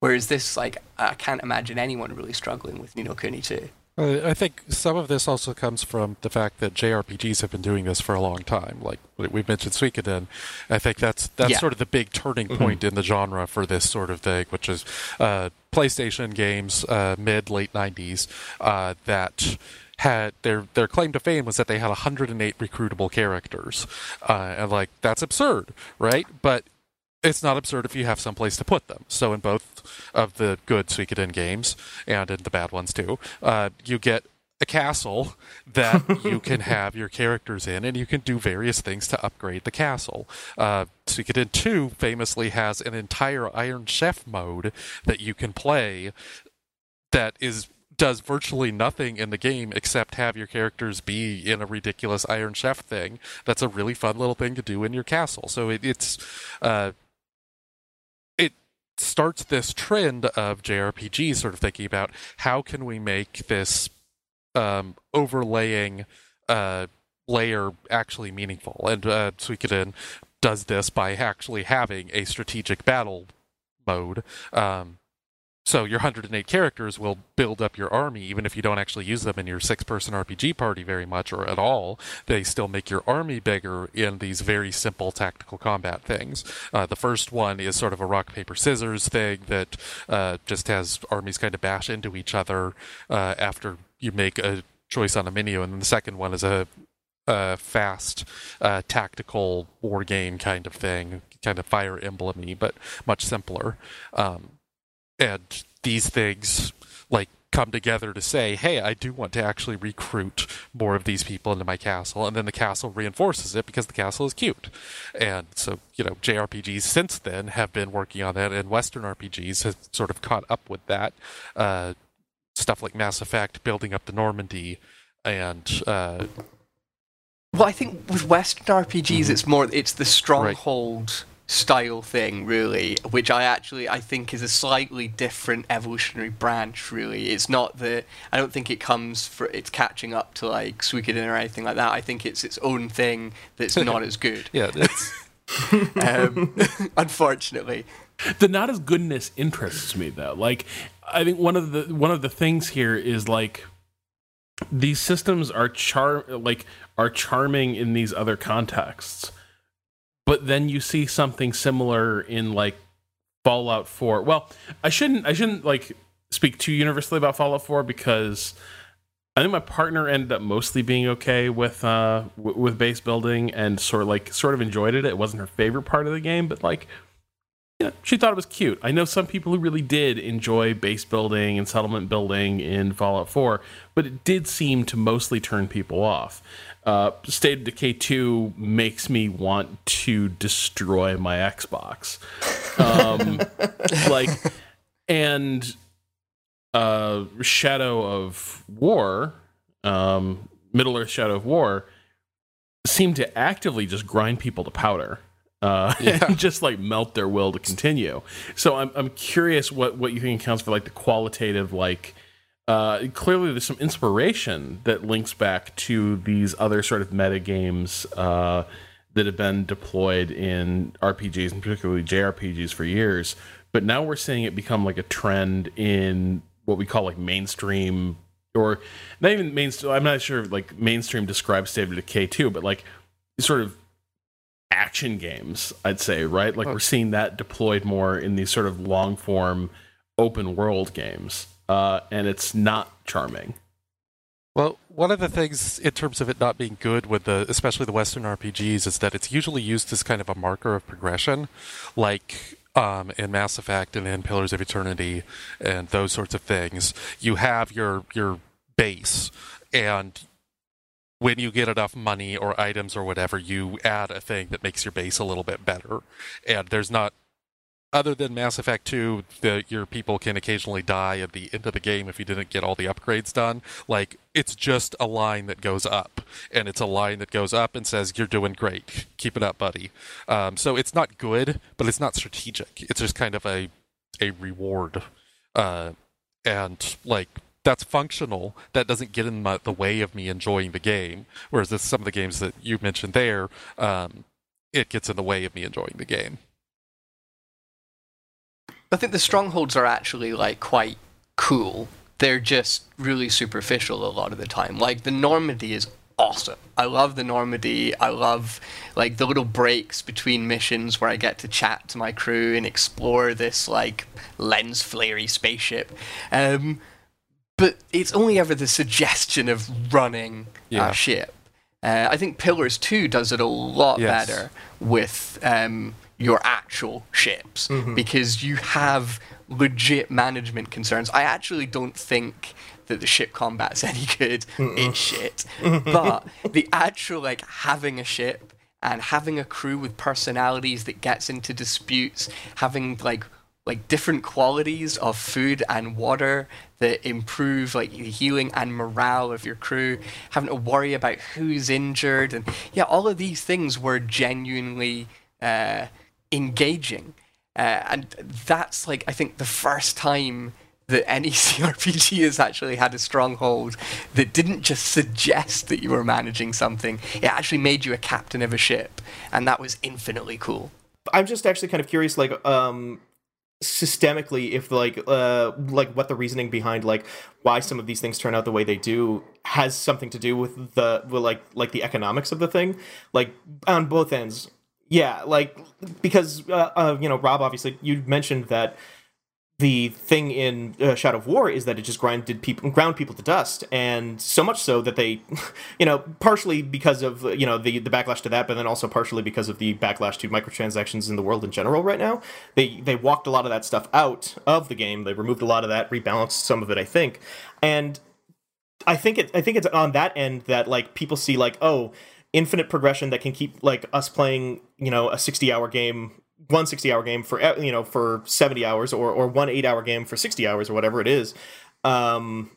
whereas this, like, I can't imagine anyone really struggling with Ni no Kuni 2. I think some of this also comes from the fact that JRPGs have been doing this for a long time. Like we mentioned Suikoden, I think that's that's yeah. sort of the big turning mm-hmm. point mm-hmm. in the genre for this sort of thing, which is uh, PlayStation games, uh, mid late '90s, uh, that had their their claim to fame was that they had 108 recruitable characters, uh, and like that's absurd, right? But it's not absurd if you have some place to put them. So in both of the good Suikoden games and in the bad ones too, uh, you get a castle that you can have your characters in, and you can do various things to upgrade the castle. Uh, Suikoden 2 famously has an entire Iron Chef mode that you can play that is does virtually nothing in the game except have your characters be in a ridiculous Iron Chef thing. That's a really fun little thing to do in your castle. So it, it's uh, it starts this trend of JRPGs sort of thinking about how can we make this um, overlaying uh, layer actually meaningful. And uh, Suikoden does this by actually having a strategic battle mode. Um, so your 108 characters will build up your army, even if you don't actually use them in your six-person RPG party very much or at all. They still make your army bigger in these very simple tactical combat things. Uh, the first one is sort of a rock paper scissors thing that uh, just has armies kind of bash into each other uh, after you make a choice on a menu, and then the second one is a a fast uh, tactical war game kind of thing, kind of Fire Emblemy, but much simpler. Um, and these things like come together to say, hey, I do want to actually recruit more of these people into my castle. And then the castle reinforces it because the castle is cute. And so, you know, JRPGs since then have been working on that, and Western RPGs have sort of caught up with that. Uh, stuff like Mass Effect, building up the Normandy, and. Uh, well, I think with Western RPGs, mm-hmm. it's more, it's the stronghold. Right style thing really which i actually i think is a slightly different evolutionary branch really. It's not the i don't think it comes for it's catching up to like suikoden or anything like that. I think it's its own thing that's not as good. Yeah it's um, unfortunately. The not as goodness interests me though. Like i think one of the one of the things here is like these systems are char like are charming in these other contexts but then you see something similar in like Fallout 4. Well, I shouldn't I shouldn't like speak too universally about Fallout 4 because I think my partner ended up mostly being okay with uh w- with base building and sort of like sort of enjoyed it. It wasn't her favorite part of the game, but like you know, she thought it was cute. I know some people who really did enjoy base building and settlement building in Fallout 4, but it did seem to mostly turn people off uh, State of Decay 2 makes me want to destroy my Xbox. Um, like, and uh, Shadow of War, um, Middle Earth Shadow of War, seem to actively just grind people to powder. Uh, yeah. and just like melt their will to continue. So I'm I'm curious what what you think accounts for like the qualitative like uh, clearly there's some inspiration that links back to these other sort of meta games uh, that have been deployed in RPGs and particularly JRPGs for years. But now we're seeing it become like a trend in what we call like mainstream or not even mainstream. I'm not sure if like mainstream describes State of Decay 2, but like sort of action games, I'd say, right? Like we're seeing that deployed more in these sort of long form open world games uh, and it's not charming. Well, one of the things in terms of it not being good with the, especially the Western RPGs, is that it's usually used as kind of a marker of progression, like um, in Mass Effect and in Pillars of Eternity and those sorts of things. You have your your base, and when you get enough money or items or whatever, you add a thing that makes your base a little bit better. And there's not other than Mass Effect 2, the, your people can occasionally die at the end of the game if you didn't get all the upgrades done. Like, it's just a line that goes up. And it's a line that goes up and says, You're doing great. Keep it up, buddy. Um, so it's not good, but it's not strategic. It's just kind of a, a reward. Uh, and, like, that's functional. That doesn't get in my, the way of me enjoying the game. Whereas this, some of the games that you mentioned there, um, it gets in the way of me enjoying the game. I think the strongholds are actually like quite cool. They're just really superficial a lot of the time. Like the Normandy is awesome. I love the Normandy. I love like the little breaks between missions where I get to chat to my crew and explore this like lens flary spaceship. Um, but it's only ever the suggestion of running yeah. a ship. Uh, I think Pillars 2 does it a lot yes. better with um, your actual ships mm-hmm. because you have legit management concerns. I actually don't think that the ship combat's any good. Mm-mm. It's shit. but the actual like having a ship and having a crew with personalities that gets into disputes, having like like different qualities of food and water that improve like the healing and morale of your crew, having to worry about who's injured and yeah, all of these things were genuinely uh, engaging. Uh, and that's like I think the first time that any CRPG has actually had a stronghold that didn't just suggest that you were managing something; it actually made you a captain of a ship, and that was infinitely cool. I'm just actually kind of curious, like, um, systemically, if like, uh, like what the reasoning behind like why some of these things turn out the way they do has something to do with the with like like the economics of the thing, like on both ends yeah, like because uh, uh, you know, Rob, obviously, you mentioned that the thing in uh, Shadow of War is that it just grinded people, ground people to dust, and so much so that they, you know, partially because of you know the the backlash to that, but then also partially because of the backlash to microtransactions in the world in general right now. They they walked a lot of that stuff out of the game. They removed a lot of that, rebalanced some of it, I think, and I think it I think it's on that end that like people see like oh infinite progression that can keep like us playing you know a 60 hour game one 60 hour game for you know for 70 hours or or one 8 hour game for 60 hours or whatever it is um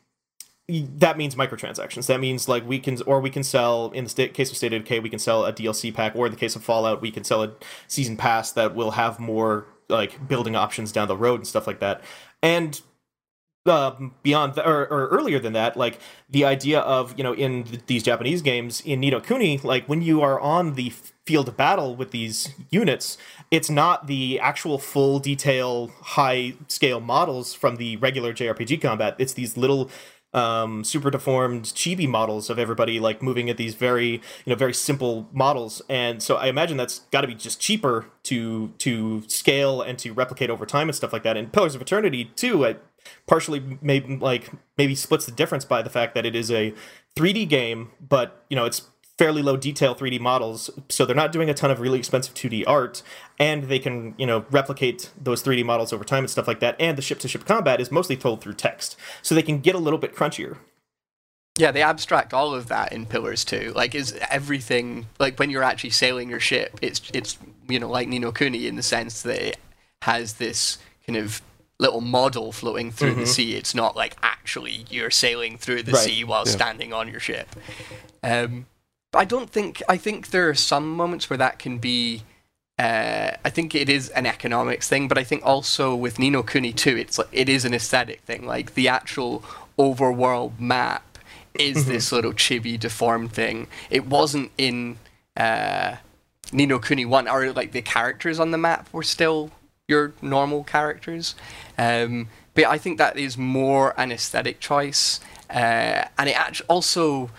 that means microtransactions. That means like we can or we can sell in the case of state of decay we can sell a dlc pack or in the case of fallout we can sell a season pass that will have more like building options down the road and stuff like that. And uh, beyond th- or, or, earlier than that, like the idea of you know in th- these Japanese games in Ni Kuni, like when you are on the field of battle with these units, it's not the actual full detail high scale models from the regular JRPG combat. It's these little um, super deformed chibi models of everybody like moving at these very you know very simple models and so i imagine that's got to be just cheaper to to scale and to replicate over time and stuff like that and pillars of eternity 2 I, partially maybe like maybe splits the difference by the fact that it is a 3d game but you know it's fairly low detail 3D models, so they're not doing a ton of really expensive 2D art, and they can, you know, replicate those 3D models over time and stuff like that. And the ship to ship combat is mostly told through text, so they can get a little bit crunchier. Yeah, they abstract all of that in Pillars 2. Like, is everything like when you're actually sailing your ship? It's it's you know like Ni no Kuni in the sense that it has this kind of little model floating through mm-hmm. the sea. It's not like actually you're sailing through the right. sea while yeah. standing on your ship. Um, I don't think. I think there are some moments where that can be. Uh, I think it is an economics thing, but I think also with Ni no Kuni too, it's like it is an aesthetic thing. Like the actual overworld map is mm-hmm. this little chibi deformed thing. It wasn't in uh, Ni no Kuni one, or like the characters on the map were still your normal characters. Um, but I think that is more an aesthetic choice, uh, and it actually also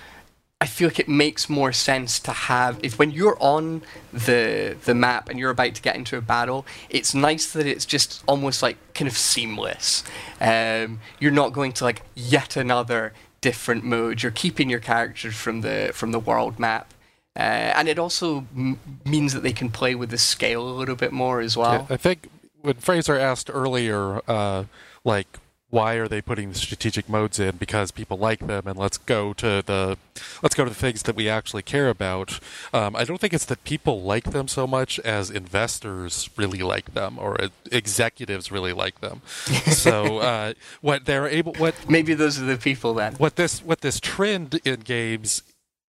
I feel like it makes more sense to have if when you're on the the map and you're about to get into a battle, it's nice that it's just almost like kind of seamless. Um, you're not going to like yet another different mode. You're keeping your characters from the from the world map. Uh, and it also m- means that they can play with the scale a little bit more as well. Yeah, I think when Fraser asked earlier, uh, like why are they putting the strategic modes in? Because people like them and let's go to the let's go to the things that we actually care about. Um, i don't think it's that people like them so much as investors really like them or executives really like them. So uh, what they're able what maybe those are the people then. what this what this trend in games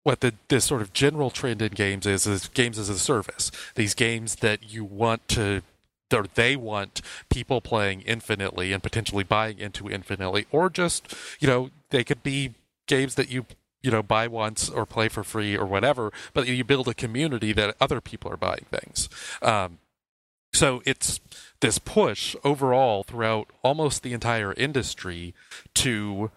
what the this sort of general trend in games is is games as a service. These games that you want to or they want people playing infinitely and potentially buying into infinitely, or just you know they could be games that you you know buy once or play for free or whatever, but you build a community that other people are buying things. Um, so it's this push overall throughout almost the entire industry to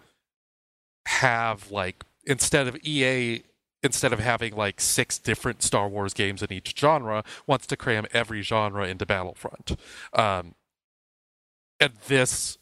have like instead of EA instead of having like six different Star Wars games in each genre, wants to cram every genre into Battlefront. Um, and this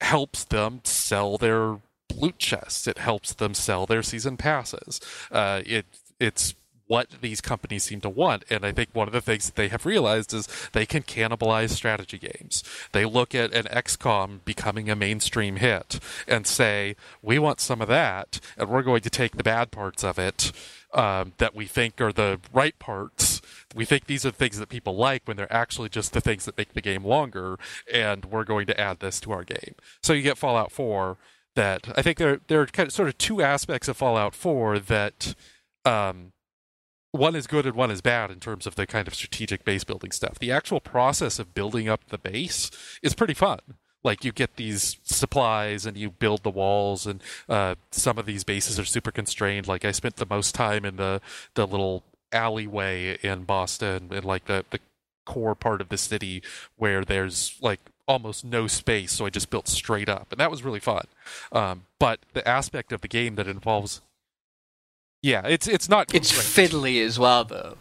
helps them sell their loot chests. It helps them sell their season passes. Uh, it it's what these companies seem to want. And I think one of the things that they have realized is they can cannibalize strategy games. They look at an XCOM becoming a mainstream hit and say, we want some of that, and we're going to take the bad parts of it um, that we think are the right parts. We think these are the things that people like when they're actually just the things that make the game longer, and we're going to add this to our game. So you get Fallout 4 that I think there, there are kind of sort of two aspects of Fallout 4 that um, one is good and one is bad in terms of the kind of strategic base building stuff. The actual process of building up the base is pretty fun. Like you get these supplies and you build the walls, and uh, some of these bases are super constrained. Like I spent the most time in the the little alleyway in Boston, in like the the core part of the city where there's like almost no space, so I just built straight up, and that was really fun. Um, but the aspect of the game that involves yeah, it's it's not. It's fiddly as well, though.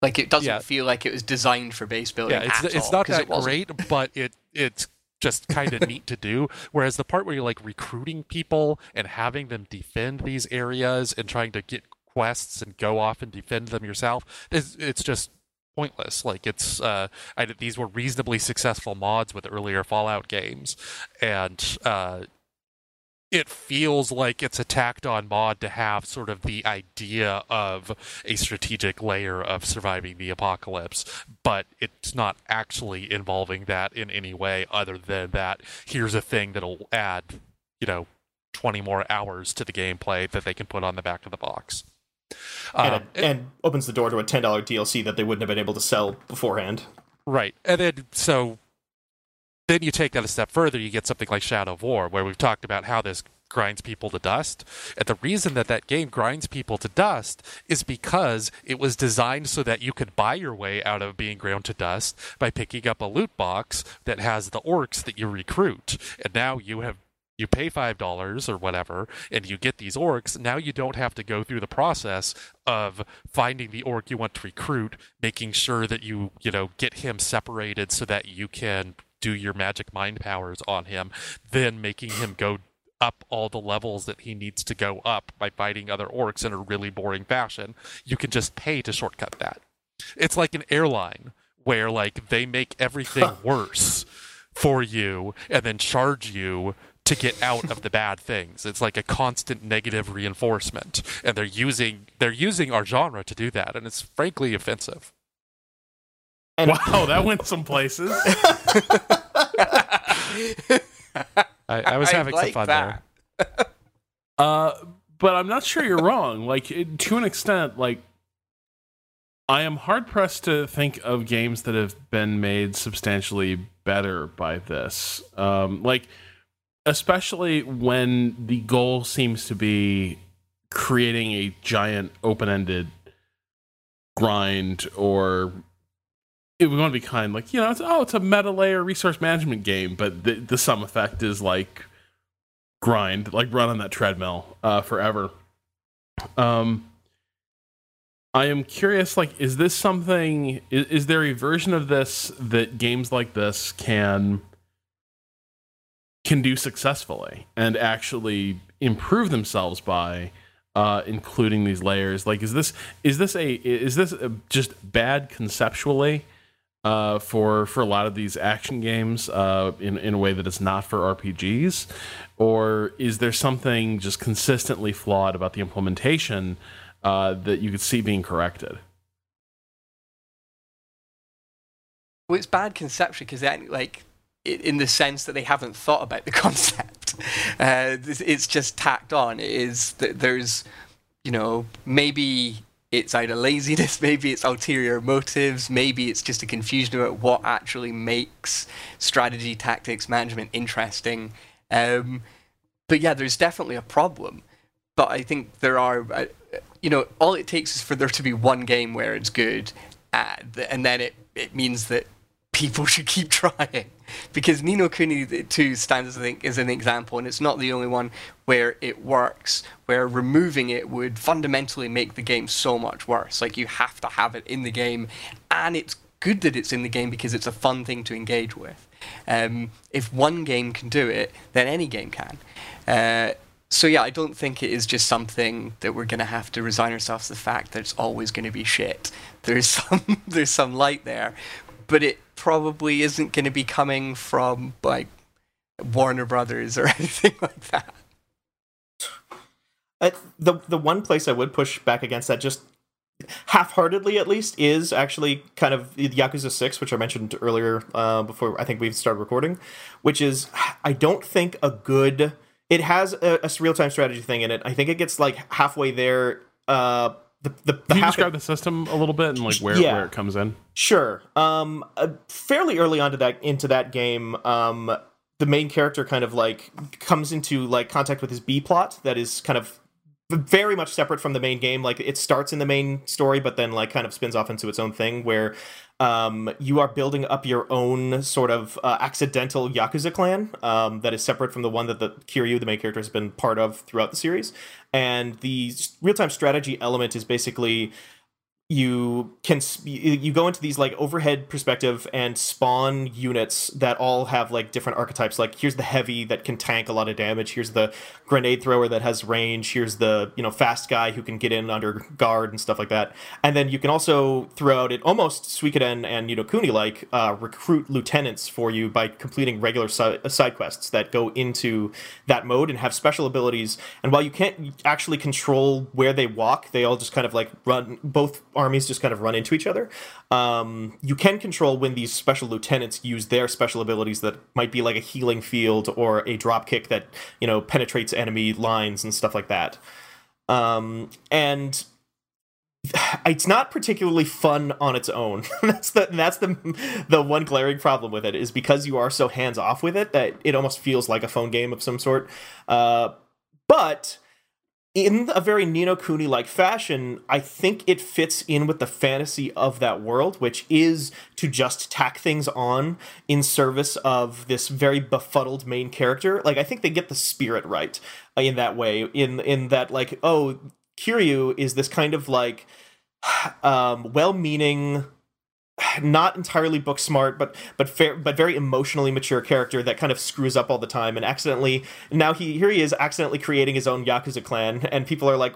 Like it doesn't yeah. feel like it was designed for base building. Yeah, it's it's all, not that it great, but it it's just kind of neat to do. Whereas the part where you're like recruiting people and having them defend these areas and trying to get quests and go off and defend them yourself, it's, it's just pointless. Like it's uh, I, these were reasonably successful mods with earlier Fallout games, and uh, it feels like it's a tacked on mod to have sort of the idea of a strategic layer of surviving the apocalypse, but it's not actually involving that in any way other than that here's a thing that'll add, you know, 20 more hours to the gameplay that they can put on the back of the box. And, um, it, and opens the door to a $10 DLC that they wouldn't have been able to sell beforehand. Right. And then, so then you take that a step further, you get something like Shadow of War, where we've talked about how this grinds people to dust. And the reason that that game grinds people to dust is because it was designed so that you could buy your way out of being ground to dust by picking up a loot box that has the orcs that you recruit. And now you have you pay five dollars or whatever and you get these orcs now you don't have to go through the process of finding the orc you want to recruit making sure that you you know get him separated so that you can do your magic mind powers on him, then making him go up all the levels that he needs to go up by fighting other orcs in a really boring fashion. You can just pay to shortcut that. It's like an airline where like they make everything worse for you and then charge you to get out of the bad things. It's like a constant negative reinforcement and they're using they're using our genre to do that and it's frankly offensive. And wow, that went some places. I, I, was having like some fun that. there. uh, but I'm not sure you're wrong. Like it, to an extent, like I am hard pressed to think of games that have been made substantially better by this. Um, like especially when the goal seems to be creating a giant open-ended grind or if we want to be kind, like you know, it's, oh, it's a meta layer resource management game, but the, the sum effect is like grind, like run on that treadmill uh, forever. Um, I am curious, like, is this something? Is, is there a version of this that games like this can can do successfully and actually improve themselves by? Uh, including these layers like is this is this a is this a, just bad conceptually uh, for for a lot of these action games uh, in in a way that is not for RPGs, or is there something just consistently flawed about the implementation uh, that you could see being corrected? Well, it's bad conception because like in the sense that they haven't thought about the concept. Uh, it's just tacked on. It is that there's, you know, maybe it's either laziness, maybe it's ulterior motives, maybe it's just a confusion about what actually makes strategy, tactics, management interesting. Um, but yeah, there's definitely a problem. But I think there are, uh, you know, all it takes is for there to be one game where it's good, uh, and then it, it means that people should keep trying because Ni no Kuni 2 stands I think, as an example, and it's not the only one where it works, where removing it would fundamentally make the game so much worse. Like, you have to have it in the game, and it's good that it's in the game because it's a fun thing to engage with. Um, if one game can do it, then any game can. Uh, so yeah, I don't think it is just something that we're going to have to resign ourselves to the fact that it's always going to be shit. There's some there's some light there, but it probably isn't going to be coming from like Warner Brothers or anything like that. Uh, the the one place I would push back against that just half-heartedly at least is actually kind of Yakuza 6 which I mentioned earlier uh, before I think we've started recording which is I don't think a good it has a, a real-time strategy thing in it I think it gets like halfway there uh, the, the, the Can you describe the system a little bit and like where, yeah. where it comes in? Sure. Um, uh, fairly early on to that into that game, um, the main character kind of like comes into like contact with his B plot that is kind of very much separate from the main game. Like it starts in the main story, but then like kind of spins off into its own thing where um, you are building up your own sort of uh, accidental Yakuza clan um, that is separate from the one that the Kiryu, the main character, has been part of throughout the series. And the real time strategy element is basically you can you go into these like overhead perspective and spawn units that all have like different archetypes. Like here's the heavy that can tank a lot of damage. Here's the grenade thrower that has range. Here's the you know fast guy who can get in under guard and stuff like that. And then you can also throw out it almost suikoden and you know kuni like uh, recruit lieutenants for you by completing regular si- side quests that go into that mode and have special abilities. And while you can't actually control where they walk they all just kind of like run both armies just kind of run into each other. Um, you can control when these special lieutenants use their special abilities that might be like a healing field or a drop kick that you know penetrates enemy lines and stuff like that. Um, and it's not particularly fun on its own. that's the that's the the one glaring problem with it is because you are so hands off with it that it almost feels like a phone game of some sort. Uh, but in a very Ni no Kuni like fashion, I think it fits in with the fantasy of that world, which is to just tack things on in service of this very befuddled main character. Like I think they get the spirit right in that way. In in that like oh, Kiryu is this kind of like um, well-meaning not entirely book smart, but but fair, but very emotionally mature character that kind of screws up all the time and accidentally. Now he here he is accidentally creating his own yakuza clan, and people are like,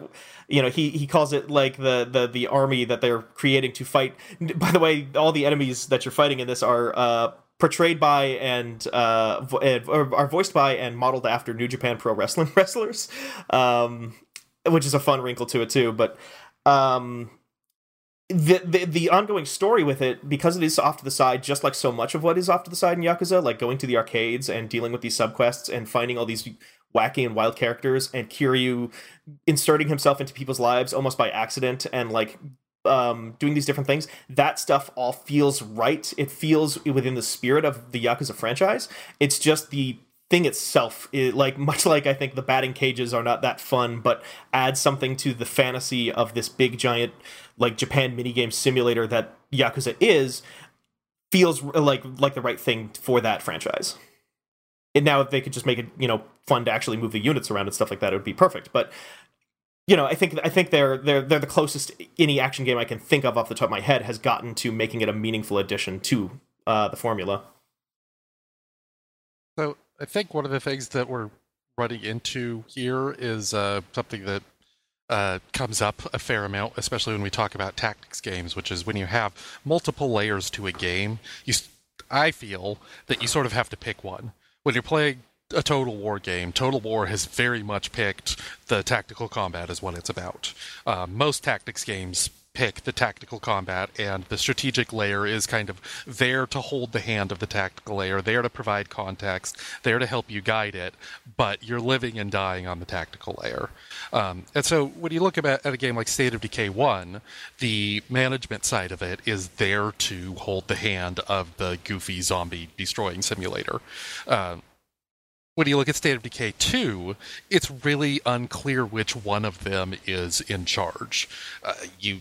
you know, he he calls it like the the the army that they're creating to fight. By the way, all the enemies that you're fighting in this are. Uh, portrayed by and uh, vo- are voiced by and modeled after New Japan Pro Wrestling wrestlers, um, which is a fun wrinkle to it too. But um, the, the the ongoing story with it because it is off to the side just like so much of what is off to the side in yakuza like going to the arcades and dealing with these subquests and finding all these wacky and wild characters and kiryu inserting himself into people's lives almost by accident and like um, doing these different things that stuff all feels right. It feels within the spirit of the yakuza franchise. It's just the thing itself it, like much like i think the batting cages are not that fun but adds something to the fantasy of this big giant like japan minigame simulator that yakuza is feels like like the right thing for that franchise and now if they could just make it you know fun to actually move the units around and stuff like that it would be perfect but you know, I think I think they're they're they're the closest any action game I can think of off the top of my head has gotten to making it a meaningful addition to uh, the formula. So I think one of the things that we're running into here is uh, something that uh, comes up a fair amount, especially when we talk about tactics games, which is when you have multiple layers to a game. You, I feel that you sort of have to pick one. When you're playing a Total War game, Total War has very much picked the tactical combat as what it's about. Uh, most tactics games pick the tactical combat, and the strategic layer is kind of there to hold the hand of the tactical layer, there to provide context, there to help you guide it, but you're living and dying on the tactical layer. Um, and so when you look at, at a game like State of Decay 1, the management side of it is there to hold the hand of the goofy zombie destroying simulator. Uh, when you look at State of Decay 2, it's really unclear which one of them is in charge. Uh, you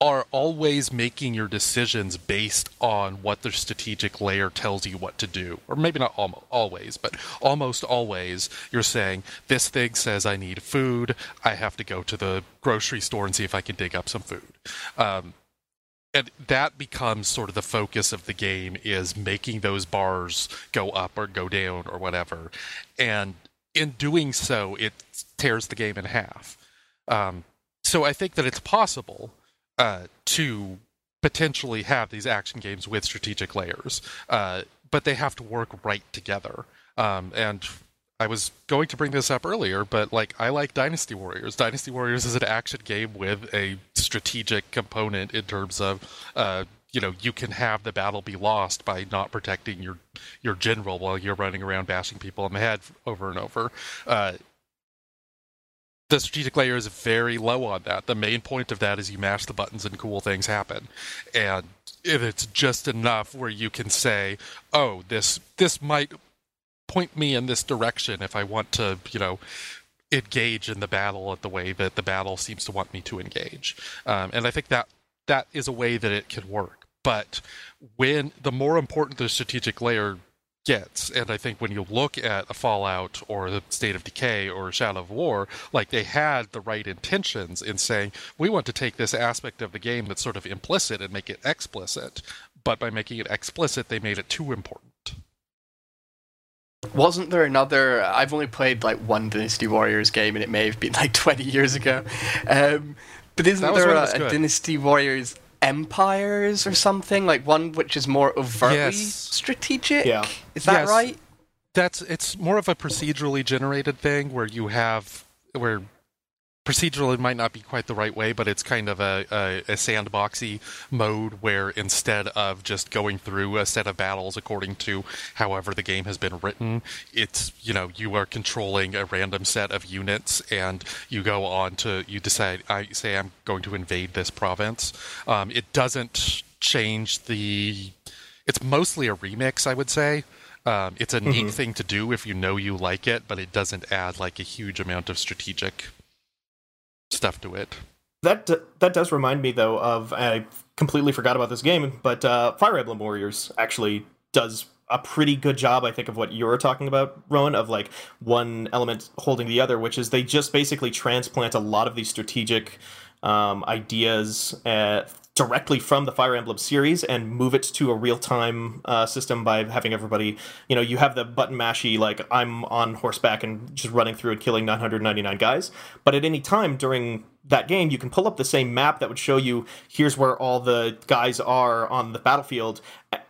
are always making your decisions based on what the strategic layer tells you what to do. Or maybe not always, but almost always you're saying, this thing says I need food. I have to go to the grocery store and see if I can dig up some food. Um, and that becomes sort of the focus of the game is making those bars go up or go down or whatever. And in doing so, it tears the game in half. Um, so I think that it's possible uh, to potentially have these action games with strategic layers, uh, but they have to work right together. Um, and I was going to bring this up earlier, but like I like Dynasty Warriors. Dynasty Warriors is an action game with a strategic component in terms of uh, you know you can have the battle be lost by not protecting your your general while you're running around bashing people in the head over and over. Uh, the strategic layer is very low on that. The main point of that is you mash the buttons and cool things happen. And if it's just enough where you can say, "Oh, this this might point me in this direction if I want to, you know, engage in the battle at the way that the battle seems to want me to engage." Um, and I think that that is a way that it can work. But when the more important the strategic layer gets. And I think when you look at a Fallout or the State of Decay or Shadow of War, like they had the right intentions in saying, we want to take this aspect of the game that's sort of implicit and make it explicit. But by making it explicit, they made it too important. Wasn't there another? I've only played like one Dynasty Warriors game, and it may have been like 20 years ago. Um, but isn't there a, a Dynasty Warriors Empires or something like one which is more overtly yes. strategic? Yeah, is that yes. right? That's it's more of a procedurally generated thing where you have where procedural might not be quite the right way, but it's kind of a, a, a, sandboxy mode where instead of just going through a set of battles according to however the game has been written, it's you know you are controlling a random set of units and you go on to you decide I say I'm going to invade this province. Um, it doesn't change the. It's mostly a remix, I would say. Um, it's a neat mm-hmm. thing to do if you know you like it, but it doesn't add like a huge amount of strategic stuff to it. That that does remind me though of I completely forgot about this game, but uh, Fire Emblem Warriors actually does a pretty good job, I think, of what you're talking about, Rowan, of like one element holding the other, which is they just basically transplant a lot of these strategic um, ideas uh, directly from the Fire Emblem series and move it to a real time uh, system by having everybody, you know, you have the button mashy, like I'm on horseback and just running through and killing 999 guys. But at any time during that game, you can pull up the same map that would show you here's where all the guys are on the battlefield,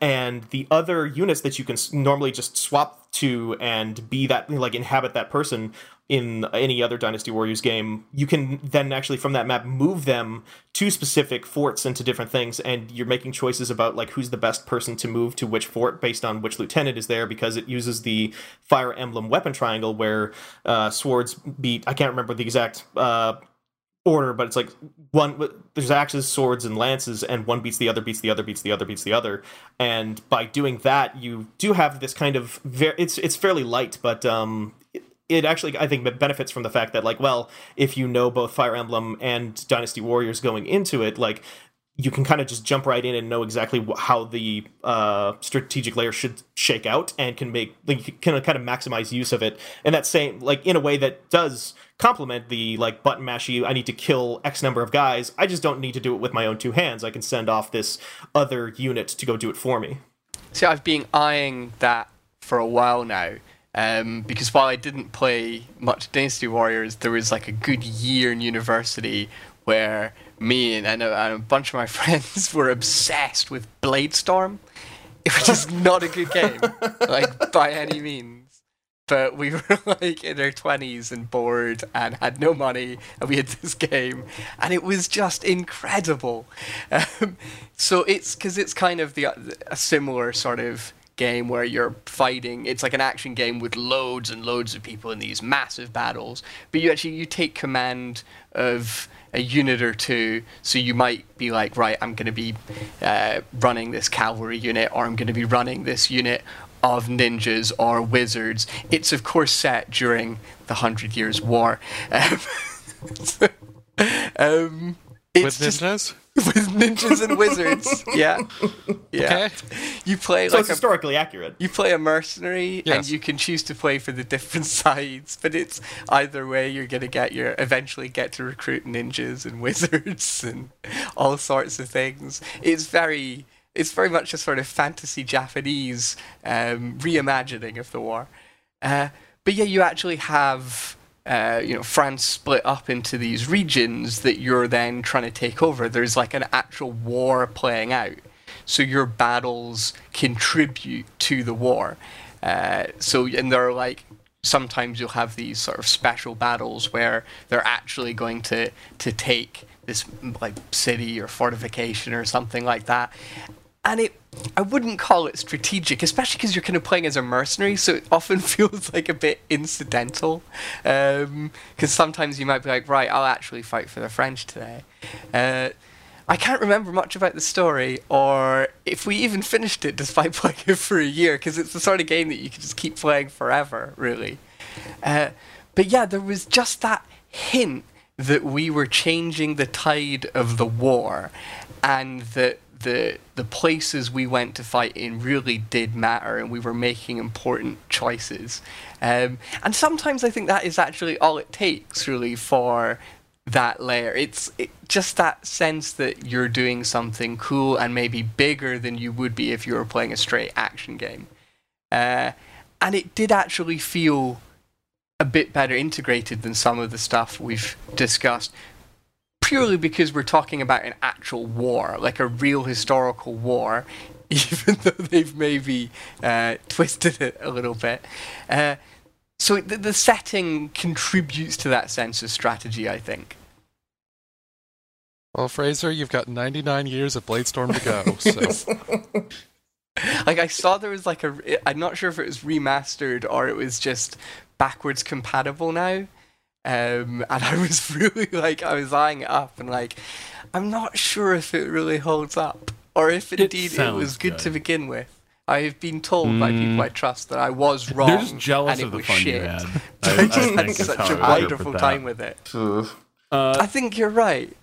and the other units that you can normally just swap to and be that, like, inhabit that person in any other Dynasty Warriors game, you can then actually from that map move them to specific forts into different things, and you're making choices about like who's the best person to move to which fort based on which lieutenant is there because it uses the Fire Emblem weapon triangle where uh, swords beat. I can't remember the exact. Uh, order but it's like one there's axes swords and lances and one beats the other beats the other beats the other beats the other. And by doing that you do have this kind of very it's it's fairly light but um it actually I think benefits from the fact that like well if you know both Fire Emblem and Dynasty Warriors going into it like you can kind of just jump right in and know exactly how the uh, strategic layer should shake out and can make like can kind of maximize use of it and that same like in a way that does complement the like button mashy I need to kill X number of guys I just don't need to do it with my own two hands I can send off this other unit to go do it for me. See, I've been eyeing that for a while now um, because while I didn't play much Dynasty Warriors, there was like a good year in university where me and, and, a, and a bunch of my friends were obsessed with Bladestorm, which is not a good game, like by any means. But we were like in our twenties and bored and had no money, and we had this game, and it was just incredible. Um, so it's because it's kind of the a similar sort of game where you're fighting. It's like an action game with loads and loads of people in these massive battles. But you actually you take command of a unit or two. So you might be like, right, I'm going to be uh, running this cavalry unit, or I'm going to be running this unit of ninjas or wizards. It's of course set during the Hundred Years' War. Um, um, with ninjas. Just, with ninjas and wizards. Yeah, yeah. Okay. You play so like it's a, historically accurate. You play a mercenary, yes. and you can choose to play for the different sides. But it's either way, you're gonna get your eventually get to recruit ninjas and wizards and all sorts of things. It's very, it's very much a sort of fantasy Japanese um, reimagining of the war. Uh, but yeah, you actually have uh, you know, France split up into these regions that you're then trying to take over. There's like an actual war playing out. So your battles contribute to the war. Uh, so, and there are like, sometimes you'll have these sort of special battles where they're actually going to, to take this like city or fortification or something like that and it I wouldn't call it strategic, especially because you're kind of playing as a mercenary, so it often feels like a bit incidental. Because um, sometimes you might be like, right, I'll actually fight for the French today. Uh, I can't remember much about the story, or if we even finished it despite playing it for a year, because it's the sort of game that you can just keep playing forever, really. Uh, but yeah, there was just that hint that we were changing the tide of the war, and that the the places we went to fight in really did matter, and we were making important choices. Um, and sometimes I think that is actually all it takes, really, for that layer. It's it, just that sense that you're doing something cool and maybe bigger than you would be if you were playing a straight action game. Uh, and it did actually feel a bit better integrated than some of the stuff we've discussed purely because we're talking about an actual war, like a real historical war, even though they've maybe uh, twisted it a little bit. Uh, so the, the setting contributes to that sense of strategy, I think. Well, Fraser, you've got 99 years of Bladestorm to go. So. like I saw there was like a I'm not sure if it was remastered or it was just backwards compatible now. Um, and I was really like I was eyeing it up and like I'm not sure if it really holds up or if indeed it, it was good, good, to begin with. I've been told mm. by people I trust that I was wrong. They're just jealous of the fun shit. you had. I, I just I had such a wonderful time with it. Uh, I think you're right.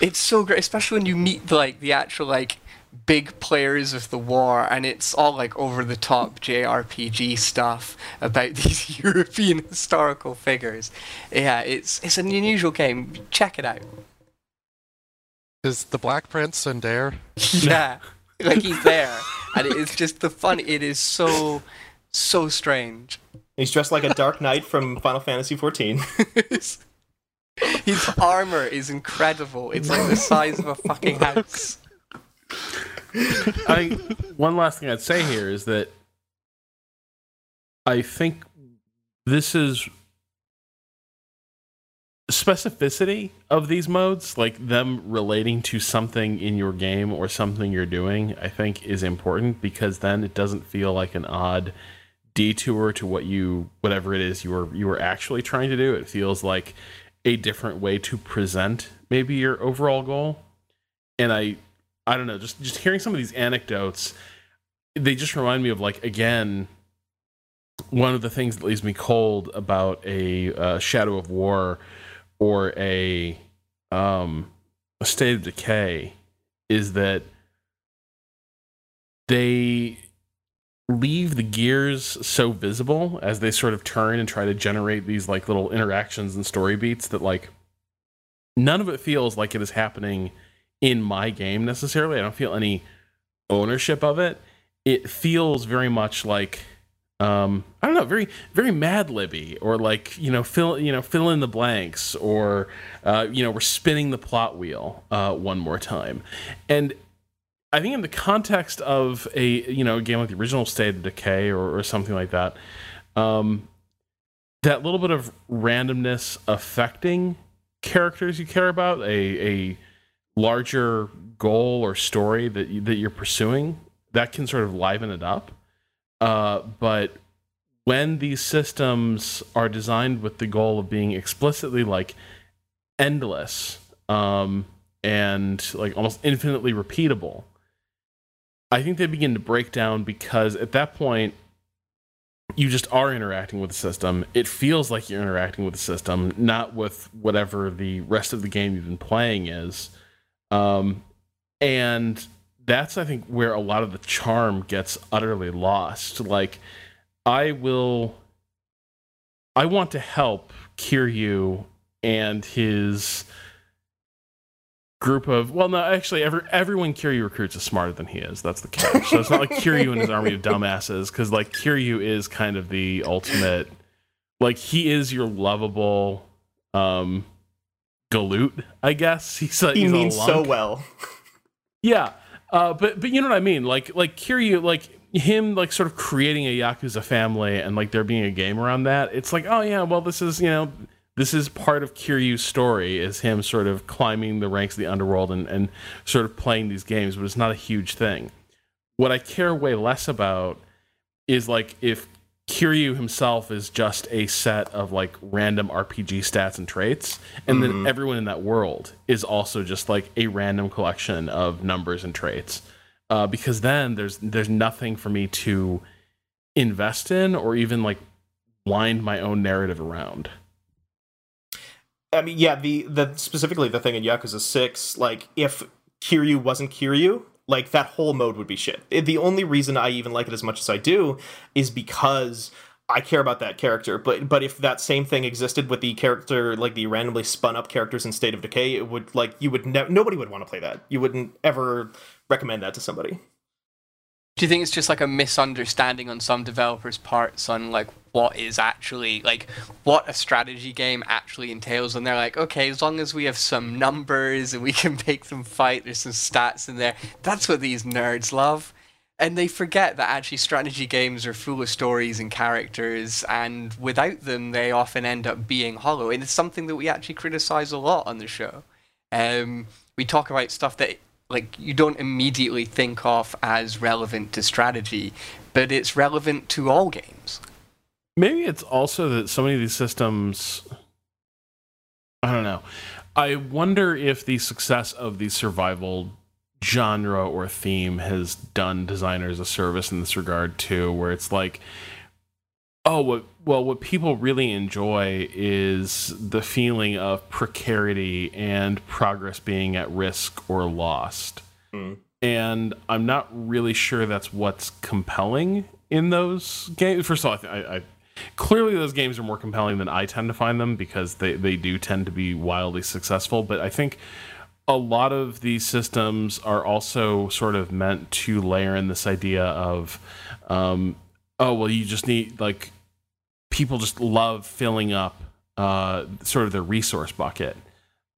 It's so great, especially when you meet like the actual like big players of the war, and it's all like over the top JRPG stuff about these European historical figures. Yeah, it's it's an unusual game. Check it out. Is the Black Prince in there? yeah, like he's there, and it's just the fun. It is so so strange. He's dressed like a Dark Knight from Final Fantasy XIV. His armor is incredible. It's like the size of a fucking house. I one last thing I'd say here is that I think this is specificity of these modes, like them relating to something in your game or something you're doing, I think is important because then it doesn't feel like an odd detour to what you whatever it is you were you were actually trying to do. It feels like a different way to present maybe your overall goal. And I I don't know, just just hearing some of these anecdotes, they just remind me of like again one of the things that leaves me cold about a uh, Shadow of War or a um a State of Decay is that they leave the gears so visible as they sort of turn and try to generate these like little interactions and story beats that like none of it feels like it is happening in my game necessarily. I don't feel any ownership of it. It feels very much like um, I don't know, very very Mad Libby or like you know fill you know fill in the blanks or uh, you know we're spinning the plot wheel uh, one more time, and I think in the context of a you know a game like the original State of Decay or, or something like that, um, that little bit of randomness affecting characters you care about, a a larger goal or story that you, that you're pursuing, that can sort of liven it up. Uh, but when these systems are designed with the goal of being explicitly like endless um, and like almost infinitely repeatable, I think they begin to break down because at that point, you just are interacting with the system. It feels like you're interacting with the system, not with whatever the rest of the game you've been playing is. Um, and that's I think where a lot of the charm gets utterly lost. Like I will I want to help Kiryu and his group of well no actually every, everyone Kiryu recruits is smarter than he is. That's the catch. So it's not like Kiryu and his army of dumbasses because like Kiryu is kind of the ultimate like he is your lovable um galoot, I guess. He's he he's means so well. yeah, uh, but but you know what I mean. Like like Kiryu, like him, like sort of creating a yakuza family and like there being a game around that. It's like oh yeah, well this is you know this is part of Kiryu's story is him sort of climbing the ranks of the underworld and and sort of playing these games, but it's not a huge thing. What I care way less about is like if Kiryu himself is just a set of like random RPG stats and traits, and mm-hmm. then everyone in that world is also just like a random collection of numbers and traits. Uh, because then there's there's nothing for me to invest in or even like wind my own narrative around. I mean, yeah, the the specifically the thing in Yakuza Six, like if Kiryu wasn't Kiryu, like that whole mode would be shit. The only reason I even like it as much as I do is because I care about that character. But but if that same thing existed with the character, like the randomly spun up characters in State of Decay, it would like you would ne- nobody would want to play that. You wouldn't ever recommend that to somebody. Do you think it's just like a misunderstanding on some developers' parts on like what is actually like what a strategy game actually entails? And they're like okay as long as we have some numbers and we can make them fight there's some stats in there. That's what these nerds love. And they forget that actually strategy games are full of stories and characters and without them they often end up being hollow. And it's something that we actually criticize a lot on the show. Um, we talk about stuff that like you don't immediately think of as relevant to strategy but it's relevant to all games Maybe it's also that so many of these systems. I don't know. I wonder if the success of the survival genre or theme has done designers a service in this regard too, where it's like, oh, what, well, what people really enjoy is the feeling of precarity and progress being at risk or lost. Mm. And I'm not really sure that's what's compelling in those games. First of all, I, I, I clearly those games are more compelling than I tend to find them because they, they do tend to be wildly successful. But I think a lot of these systems are also sort of meant to layer in this idea of, um, oh, well, you just need, like, people just love filling up uh, sort of their resource bucket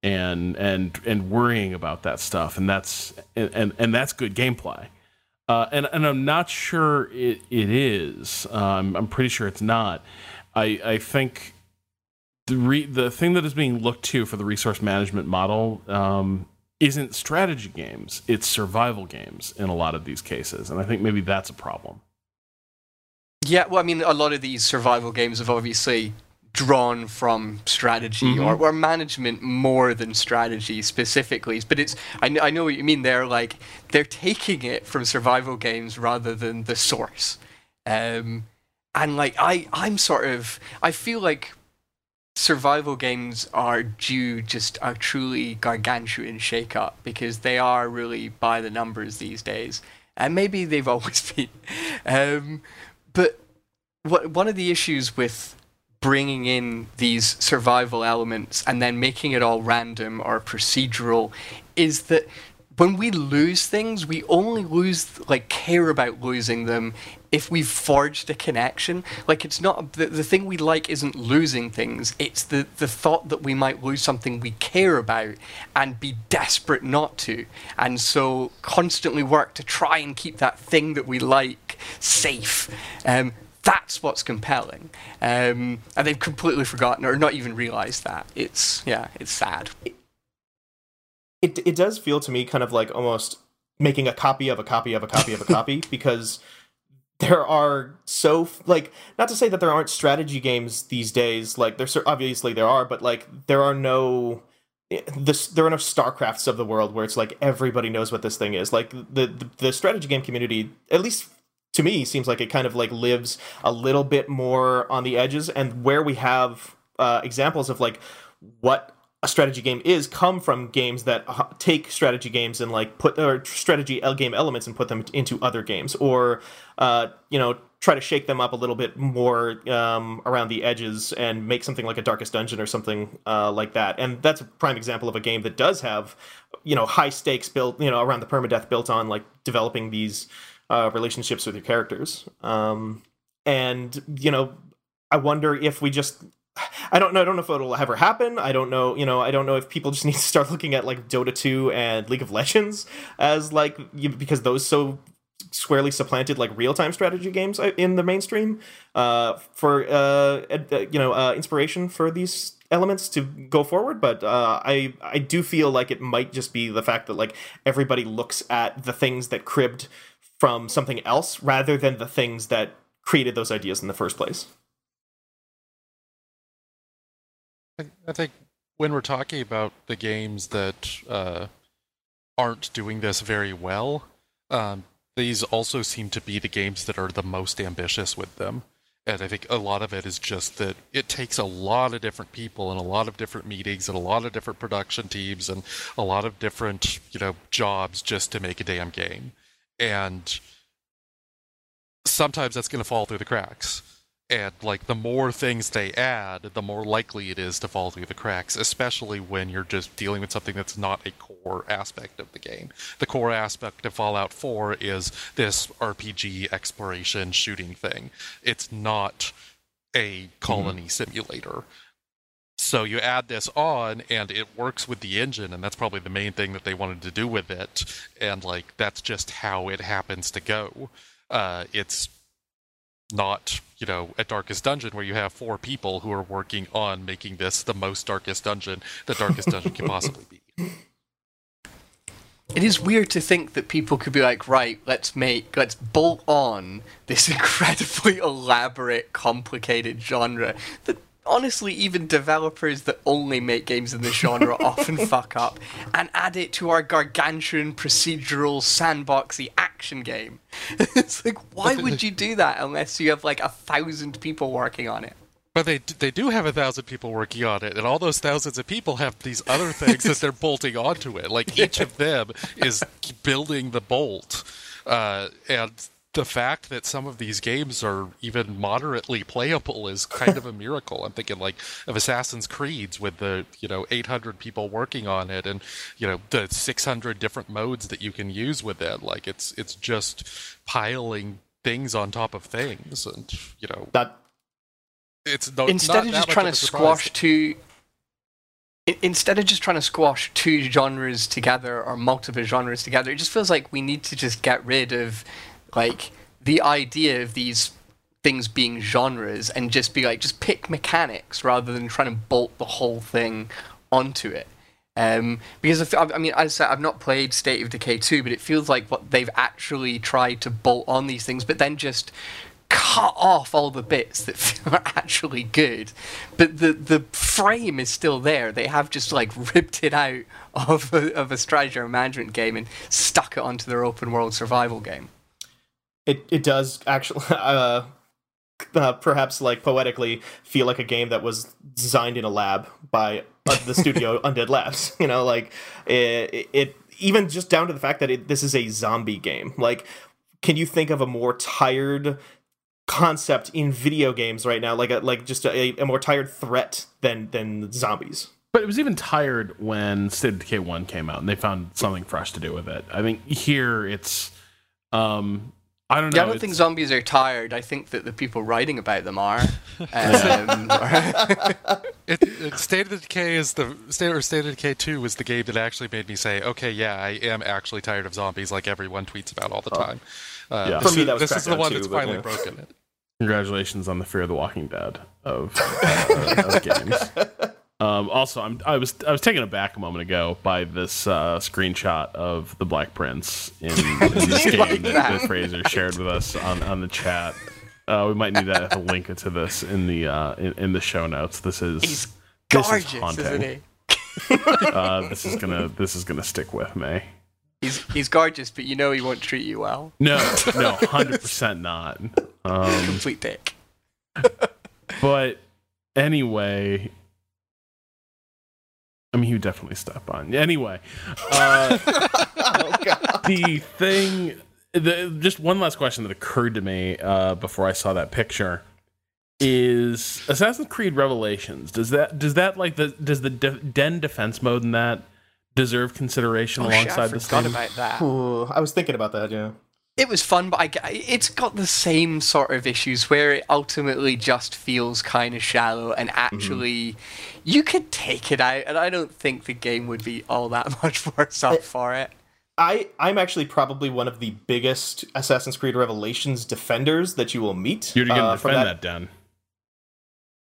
and and and worrying about that stuff and that's and and that's good gameplay uh, and and I'm not sure it it is. Um, I'm pretty sure it's not. I I think the re- the thing that is being looked to for the resource management model um, isn't strategy games. It's survival games in a lot of these cases, and I think maybe that's a problem. Yeah, well, I mean, a lot of these survival games have obviously drawn from strategy mm-hmm. or, or management more than strategy specifically but it's I, I know what you mean. They're like they're taking it from survival games rather than the source. Um, and like i i'm sort of i feel like survival games are due just a truly gargantuan shake up because they are really by the numbers these days. And maybe they've always been. Um, what one of the issues with bringing in these survival elements and then making it all random or procedural is that when we lose things, we only lose, like, care about losing them if we've forged a connection. Like, it's not, the, the thing we like isn't losing things, it's the, the thought that we might lose something we care about and be desperate not to. And so constantly work to try and keep that thing that we like safe. Um, that's what's compelling. Um, and they've completely forgotten or not even realized that. It's, yeah, it's sad. It, it, it does feel to me kind of like almost making a copy of a copy of a copy of a copy because there are so like not to say that there aren't strategy games these days like there's obviously there are but like there are no this there are no starcrafts of the world where it's like everybody knows what this thing is like the, the the strategy game community at least to me seems like it kind of like lives a little bit more on the edges and where we have uh, examples of like what a strategy game is come from games that uh, take strategy games and like put or strategy game elements and put them into other games or uh, you know try to shake them up a little bit more um, around the edges and make something like a darkest dungeon or something uh, like that. And that's a prime example of a game that does have you know high stakes built you know around the permadeath built on like developing these uh, relationships with your characters. Um, and you know, I wonder if we just I don't know. I don't know if it'll ever happen. I don't know. You know, I don't know if people just need to start looking at like Dota 2 and League of Legends as like because those so squarely supplanted like real time strategy games uh, in the mainstream uh, for uh, you know uh, inspiration for these elements to go forward. But uh, I I do feel like it might just be the fact that like everybody looks at the things that cribbed from something else rather than the things that created those ideas in the first place. I think when we're talking about the games that uh, aren't doing this very well, um, these also seem to be the games that are the most ambitious with them. And I think a lot of it is just that it takes a lot of different people and a lot of different meetings and a lot of different production teams and a lot of different, you know, jobs just to make a damn game. And sometimes that's going to fall through the cracks. And like the more things they add, the more likely it is to fall through the cracks, especially when you're just dealing with something that's not a core aspect of the game. The core aspect of Fallout 4 is this RPG exploration shooting thing. It's not a colony mm-hmm. simulator. So you add this on, and it works with the engine, and that's probably the main thing that they wanted to do with it. And like that's just how it happens to go. Uh, it's not you know a darkest dungeon where you have four people who are working on making this the most darkest dungeon the darkest dungeon can possibly be it is weird to think that people could be like right let's make let's bolt on this incredibly elaborate complicated genre that honestly, even developers that only make games in this genre often fuck up and add it to our gargantuan procedural sandboxy action game. it's like, why would you do that unless you have like a thousand people working on it? But they they do have a thousand people working on it, and all those thousands of people have these other things that they're bolting onto it. Like each of them is building the bolt, uh, and the fact that some of these games are even moderately playable is kind of a miracle. I'm thinking like of Assassin's Creeds with the you know 800 people working on it, and you know the 600 different modes that you can use with it. Like it's it's just piling things on top of things, and you know that it's no, instead of just trying to squash two instead of just trying to squash two genres together or multiple genres together, it just feels like we need to just get rid of like the idea of these things being genres and just be like just pick mechanics rather than trying to bolt the whole thing onto it. Um, because if, I mean, as I said, I've not played State of Decay 2, but it feels like what they've actually tried to bolt on these things, but then just cut off all the bits that feel actually good. But the the frame is still there. They have just like ripped it out of a, of a strategy or management game and stuck it onto their open world survival game it it does actually uh, uh, perhaps like poetically feel like a game that was designed in a lab by uh, the studio Undead Labs. You know, like it, it even just down to the fact that it, this is a zombie game. Like, can you think of a more tired concept in video games right now? Like a like just a, a more tired threat than than zombies. But it was even tired when State of Decay One came out, and they found something fresh to do with it. I mean, here it's um I don't know. Yeah, I don't think zombies are tired. I think that the people writing about them are. Um, it, it, State of Decay is the State or State of Decay Two was the game that actually made me say, okay, yeah, I am actually tired of zombies, like everyone tweets about all the oh. time. Uh, yeah. For me, that was this is the one too, that's finally yeah. broken it. Congratulations on the Fear of the Walking Dead of, uh, of games. Um, also, I'm, I was I was taken aback a moment ago by this uh, screenshot of the Black Prince in, in this game like that, that Fraser shared with us on, on the chat. Uh, we might need to link to this in the uh, in, in, the show notes. This is He's gorgeous, this is haunting. isn't he? uh, this is gonna this is gonna stick with me. He's he's gorgeous, but you know he won't treat you well. No, no, hundred percent not. Um, Complete dick. but anyway, I mean, he would definitely step on. Anyway, uh, oh, the thing, the, just one last question that occurred to me uh, before I saw that picture is Assassin's Creed Revelations. Does that does that like the does the de- den defense mode in that deserve consideration oh, alongside shit, I the thing? about that. Ooh, I was thinking about that. Yeah it was fun, but I, it's got the same sort of issues where it ultimately just feels kind of shallow, and mm-hmm. actually, mm-hmm. you could take it out, and I don't think the game would be all that much worse off for it. I I'm actually probably one of the biggest Assassin's Creed Revelations defenders that you will meet. You're gonna uh, defend that, that Dan.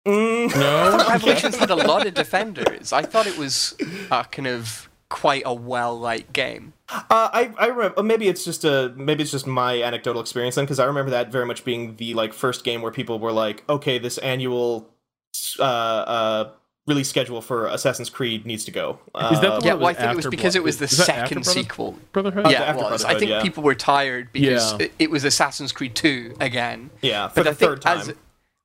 Mm. No, Revelations had a lot of defenders. I thought it was uh, kind of quite a well liked game. Uh, I I remember maybe it's just a maybe it's just my anecdotal experience then because I remember that very much being the like first game where people were like, okay, this annual uh, uh, release schedule for Assassin's Creed needs to go. Is that yeah, well, I think it was because it was the second Brother- sequel. Brotherhood? Yeah, it was. I think yeah. people were tired because yeah. it, it, was Assassin's Creed 2 again. Yeah, for but the I third time. As,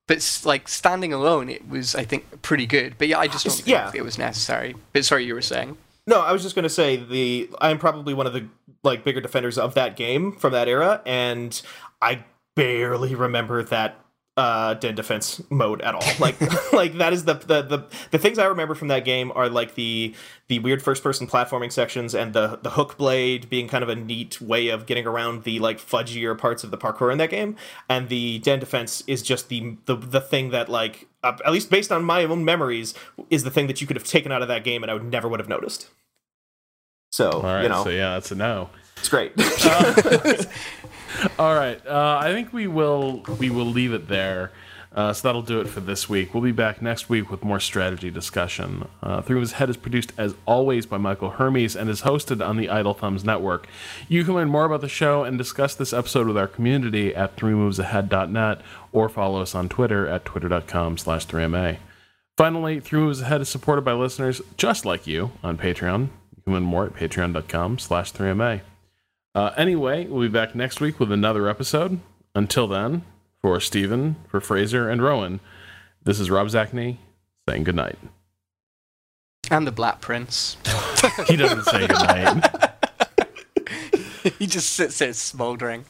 but like standing alone, it was I think pretty good. But yeah, I just don't think yeah. it was necessary. But sorry, you were saying. No, I was just going to say the I'm probably one of the like bigger defenders of that game from that era, and I barely remember that uh den defense mode at all. Like like that is the, the the the things i remember from that game are like the the weird first person platforming sections and the the hook blade being kind of a neat way of getting around the like fudgier parts of the parkour in that game and the den defense is just the the, the thing that like uh, at least based on my own memories is the thing that you could have taken out of that game and i would never would have noticed so All right, you know so yeah, that's a no. it's great All right, uh, I think we will we will leave it there. Uh, so that'll do it for this week. We'll be back next week with more strategy discussion. Uh, Three Moves Ahead is produced as always by Michael Hermes and is hosted on the Idle Thumbs Network. You can learn more about the show and discuss this episode with our community at threemovesahead.net or follow us on Twitter at twitter.com slash 3MA. Finally, Three Moves Ahead is supported by listeners just like you on Patreon. You can learn more at patreon.com slash 3MA. Uh, anyway, we'll be back next week with another episode. Until then, for Steven, for Fraser, and Rowan, this is Rob Zacny saying goodnight. And the Black Prince. He doesn't say goodnight. he just sits there smoldering.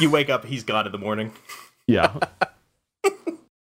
you wake up he's gone in the morning Yeah.